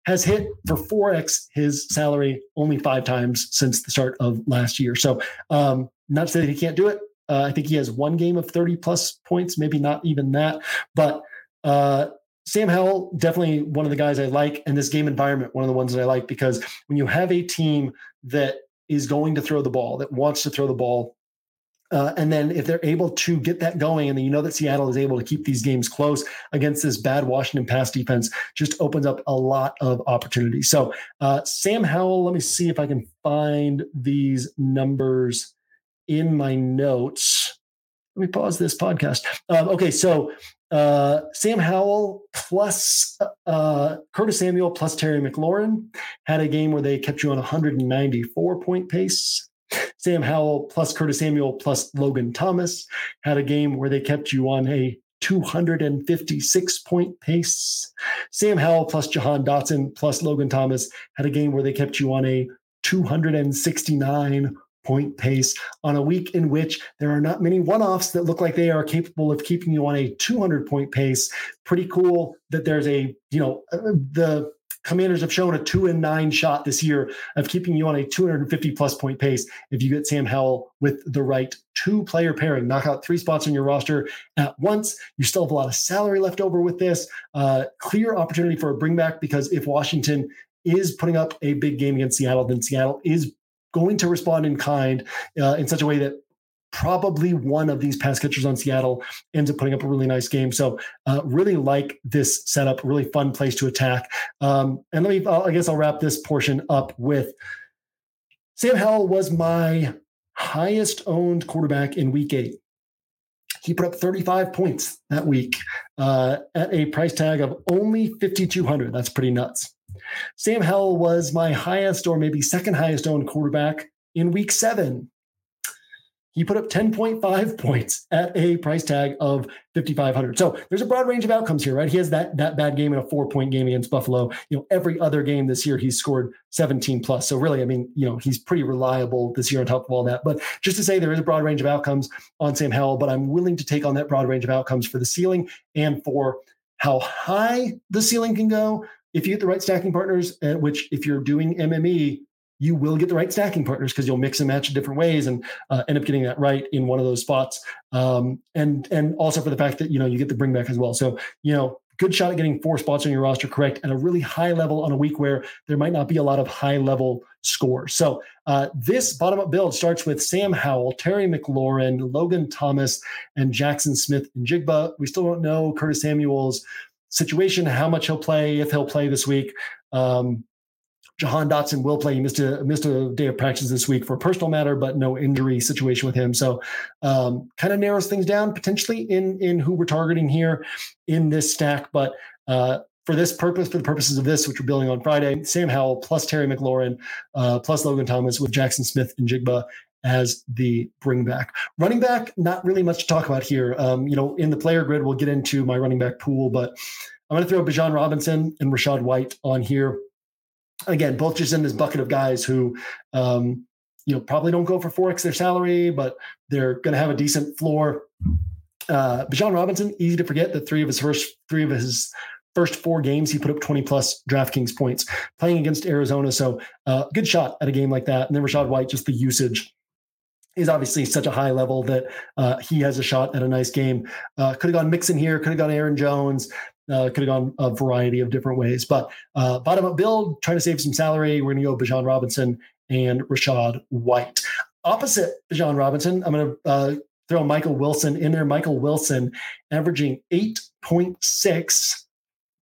has hit for 4x his salary only five times since the start of last year. So, um, not to say that he can't do it. Uh, I think he has one game of 30 plus points, maybe not even that. But uh, Sam Howell, definitely one of the guys I like, and this game environment, one of the ones that I like, because when you have a team that is going to throw the ball, that wants to throw the ball, uh, and then if they're able to get that going, and then you know that Seattle is able to keep these games close against this bad Washington pass defense, just opens up a lot of opportunities. So, uh, Sam Howell, let me see if I can find these numbers in my notes. Let me pause this podcast. Um, okay, so uh, Sam Howell plus uh, Curtis Samuel plus Terry McLaurin had a game where they kept you on 194 point pace. Sam Howell plus Curtis Samuel plus Logan Thomas had a game where they kept you on a 256 point pace. Sam Howell plus Jahan Dotson plus Logan Thomas had a game where they kept you on a 269 point pace on a week in which there are not many one offs that look like they are capable of keeping you on a 200 point pace. Pretty cool that there's a, you know, uh, the commanders have shown a two and nine shot this year of keeping you on a 250 plus point pace if you get Sam Howell with the right two player pairing. Knock out three spots on your roster at once. You still have a lot of salary left over with this. Uh, clear opportunity for a bring back because if Washington is putting up a big game against Seattle, then Seattle is going to respond in kind uh, in such a way that probably one of these pass catchers on Seattle ends up putting up a really nice game. So uh, really like this setup, really fun place to attack. Um, and let me, I guess I'll wrap this portion up with Sam Howell was my highest owned quarterback in week eight. He put up 35 points that week uh, at a price tag of only 5,200. That's pretty nuts. Sam Howell was my highest or maybe second highest owned quarterback in week seven. He put up 10.5 points at a price tag of 5,500. So there's a broad range of outcomes here, right? He has that, that bad game and a four point game against Buffalo. You know, every other game this year, he's scored 17 plus. So really, I mean, you know, he's pretty reliable this year on top of all that. But just to say there is a broad range of outcomes on Sam Howell, but I'm willing to take on that broad range of outcomes for the ceiling and for how high the ceiling can go if you get the right stacking partners, uh, which if you're doing MME, you will get the right stacking partners because you'll mix and match in different ways and uh, end up getting that right in one of those spots. Um, and and also for the fact that you know you get the bring back as well. So you know, good shot at getting four spots on your roster correct at a really high level on a week where there might not be a lot of high level scores. So uh, this bottom up build starts with Sam Howell, Terry McLaurin, Logan Thomas, and Jackson Smith-Njigba. We still don't know Curtis Samuel's situation, how much he'll play, if he'll play this week. Um, Jahan Dotson will play. He missed a missed a day of practice this week for a personal matter, but no injury situation with him. So um, kind of narrows things down potentially in in who we're targeting here in this stack. But uh, for this purpose, for the purposes of this, which we're building on Friday, Sam Howell plus Terry McLaurin uh, plus Logan Thomas with Jackson Smith-Njigba as the bring back. Running back, not really much to talk about here. Um, you know, in the player grid, we'll get into my running back pool, but I'm going to throw Bijan Robinson and Rachaad White on here. Again, both just in this bucket of guys who, um, you know, probably don't go for 4x their salary, but they're going to have a decent floor. Uh, Bijan Robinson, easy to forget that three of his first three of his first four games, he put up 20 plus DraftKings points playing against Arizona. So, uh, good shot at a game like that. And then Rachaad White, just the usage is obviously such a high level that uh, he has a shot at a nice game. Uh, could have gone Mixon here, could have gone Aaron Jones, uh, could have gone a variety of different ways. But uh, bottom up build, trying to save some salary. We're going to go Bijan Robinson and Rachaad White. Opposite Bijan Robinson, I'm going to uh, throw Michael Wilson in there. Michael Wilson averaging 8.6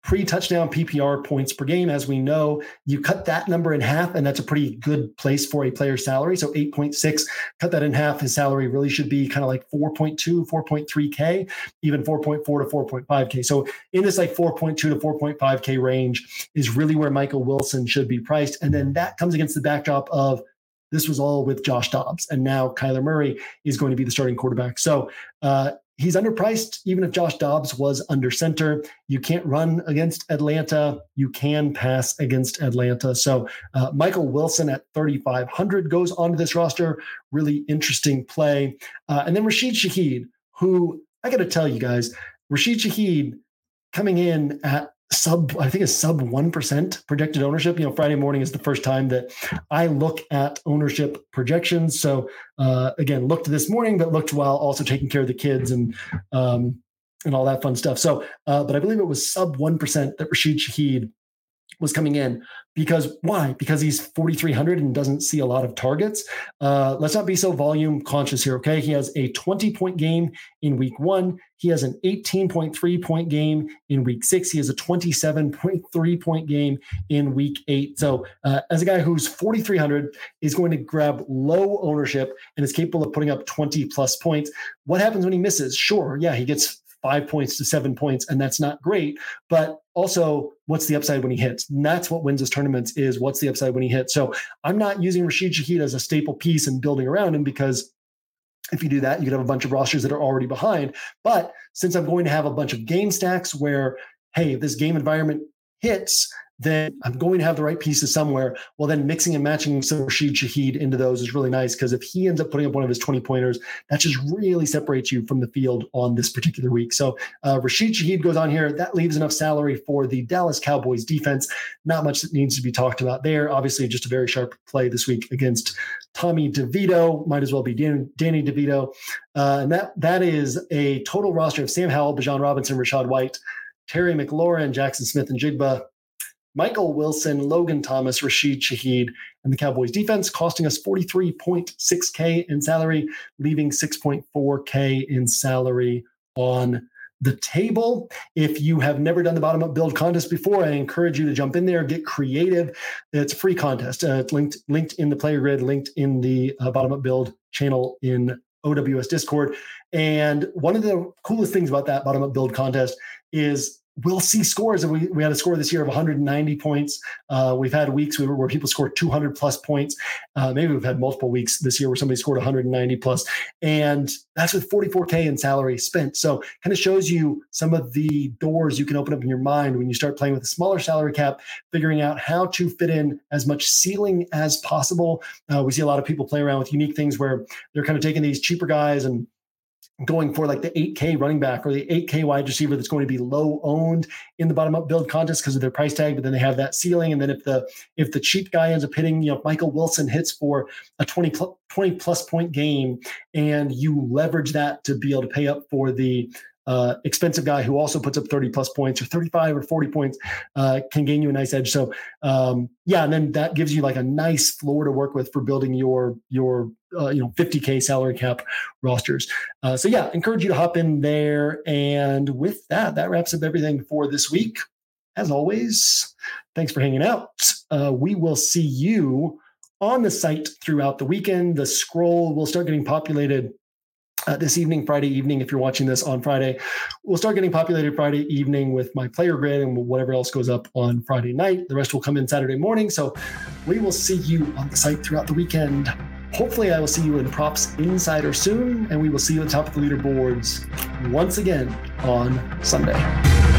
pre touchdown PPR points per game. As we know, you cut that number in half, and that's a pretty good place for a player's salary. So 8.6, cut that in half. His salary really should be kind of like 4.2, 4.3K, even 4.4 to 4.5K. So in this like 4.2 to 4.5K range is really where Michael Wilson should be priced. And then that comes against the backdrop of this was all with Josh Dobbs, and now Kyler Murray is going to be the starting quarterback. So uh, he's underpriced, even if Josh Dobbs was under center. You can't run against Atlanta. You can pass against Atlanta. So uh, Michael Wilson at 3,500 goes onto this roster. Really interesting play. Uh, and then Rashid Shaheed, who I got to tell you guys, Rashid Shaheed coming in at sub i think it's sub 1% projected ownership. You know friday morning is the first time that i look at ownership projections. So uh, again looked this morning but looked while also taking care of the kids and um, and all that fun stuff. So uh, but i believe it was sub 1% that rashid shaheed was coming in because why? Because he's 4,300 and doesn't see a lot of targets. Uh, let's not be so volume conscious here, okay? He has a 20 point game in week one. He has an 18.3 point game in week six. He has a 27.3 point game in week eight. So, uh, as a guy who's 4,300 is going to grab low ownership and is capable of putting up 20 plus points, what happens when he misses? Sure, yeah, he gets five points to seven points, and that's not great. But also, what's the upside when he hits? And that's what wins his tournaments is what's the upside when he hits. So I'm not using Rashid Shaheed as a staple piece and building around him because if you do that, you could have a bunch of rosters that are already behind. But since I'm going to have a bunch of game stacks where, hey, if this game environment hits, then I'm going to have the right pieces somewhere. Well, then mixing and matching some Rashid Shaheed into those is really nice because if he ends up putting up one of his 20 pointers, that just really separates you from the field on this particular week. So uh, Rashid Shaheed goes on here. That leaves enough salary for the Dallas Cowboys defense. Not much that needs to be talked about there. Obviously, just a very sharp play this week against Tommy DeVito. Might as well be Dan, Danny DeVito. Uh, and that that is a total roster of Sam Howell, Bijan Robinson, Rachaad White, Terry McLaurin, Jackson Smith-Njigba, Michael Wilson, Logan Thomas, Rashid Shaheed, and the Cowboys defense, costing us 43.6K in salary, leaving 6.4K in salary on the table. If you have never done the bottom up build contest before, I encourage you to jump in there, get creative. It's a free contest. Uh, it's linked linked in the player grid, linked in the uh, bottom up build channel in OWS Discord. And one of the coolest things about that bottom up build contest is we'll see scores. And We, we had a score this year of 190 points. Uh, we've had weeks where, where, people scored 200 plus points. Uh, maybe we've had multiple weeks this year where somebody scored 190 plus, and that's with 44k in salary spent. So kind of shows you some of the doors you can open up in your mind when you start playing with a smaller salary cap, figuring out how to fit in as much ceiling as possible. Uh, we see a lot of people play around with unique things where they're kind of taking these cheaper guys and going for like the 8K running back or the 8K wide receiver that's going to be low owned in the bottom up build contest because of their price tag, but then they have that ceiling. And then if the if the cheap guy ends up hitting, you know, Michael Wilson hits for a 20 plus, 20 plus point game and you leverage that to be able to pay up for the uh, expensive guy who also puts up 30 plus points or 35 or 40 points uh, can gain you a nice edge. So um, yeah, and then that gives you like a nice floor to work with for building your your uh, you know 50k salary cap rosters. Uh, so yeah, encourage you to hop in there. And with that, that wraps up everything for this week. as always, thanks for hanging out. Uh, we will see you on the site throughout the weekend. The scroll will start getting populated uh, this evening, Friday evening, if you're watching this on Friday. We'll start getting populated Friday evening with my player grid and whatever else goes up on Friday night. The rest will come in Saturday morning. So we will see you on the site throughout the weekend. Hopefully, I will see you in Props Insider soon, and we will see you at the top of the leaderboards once again on Sunday.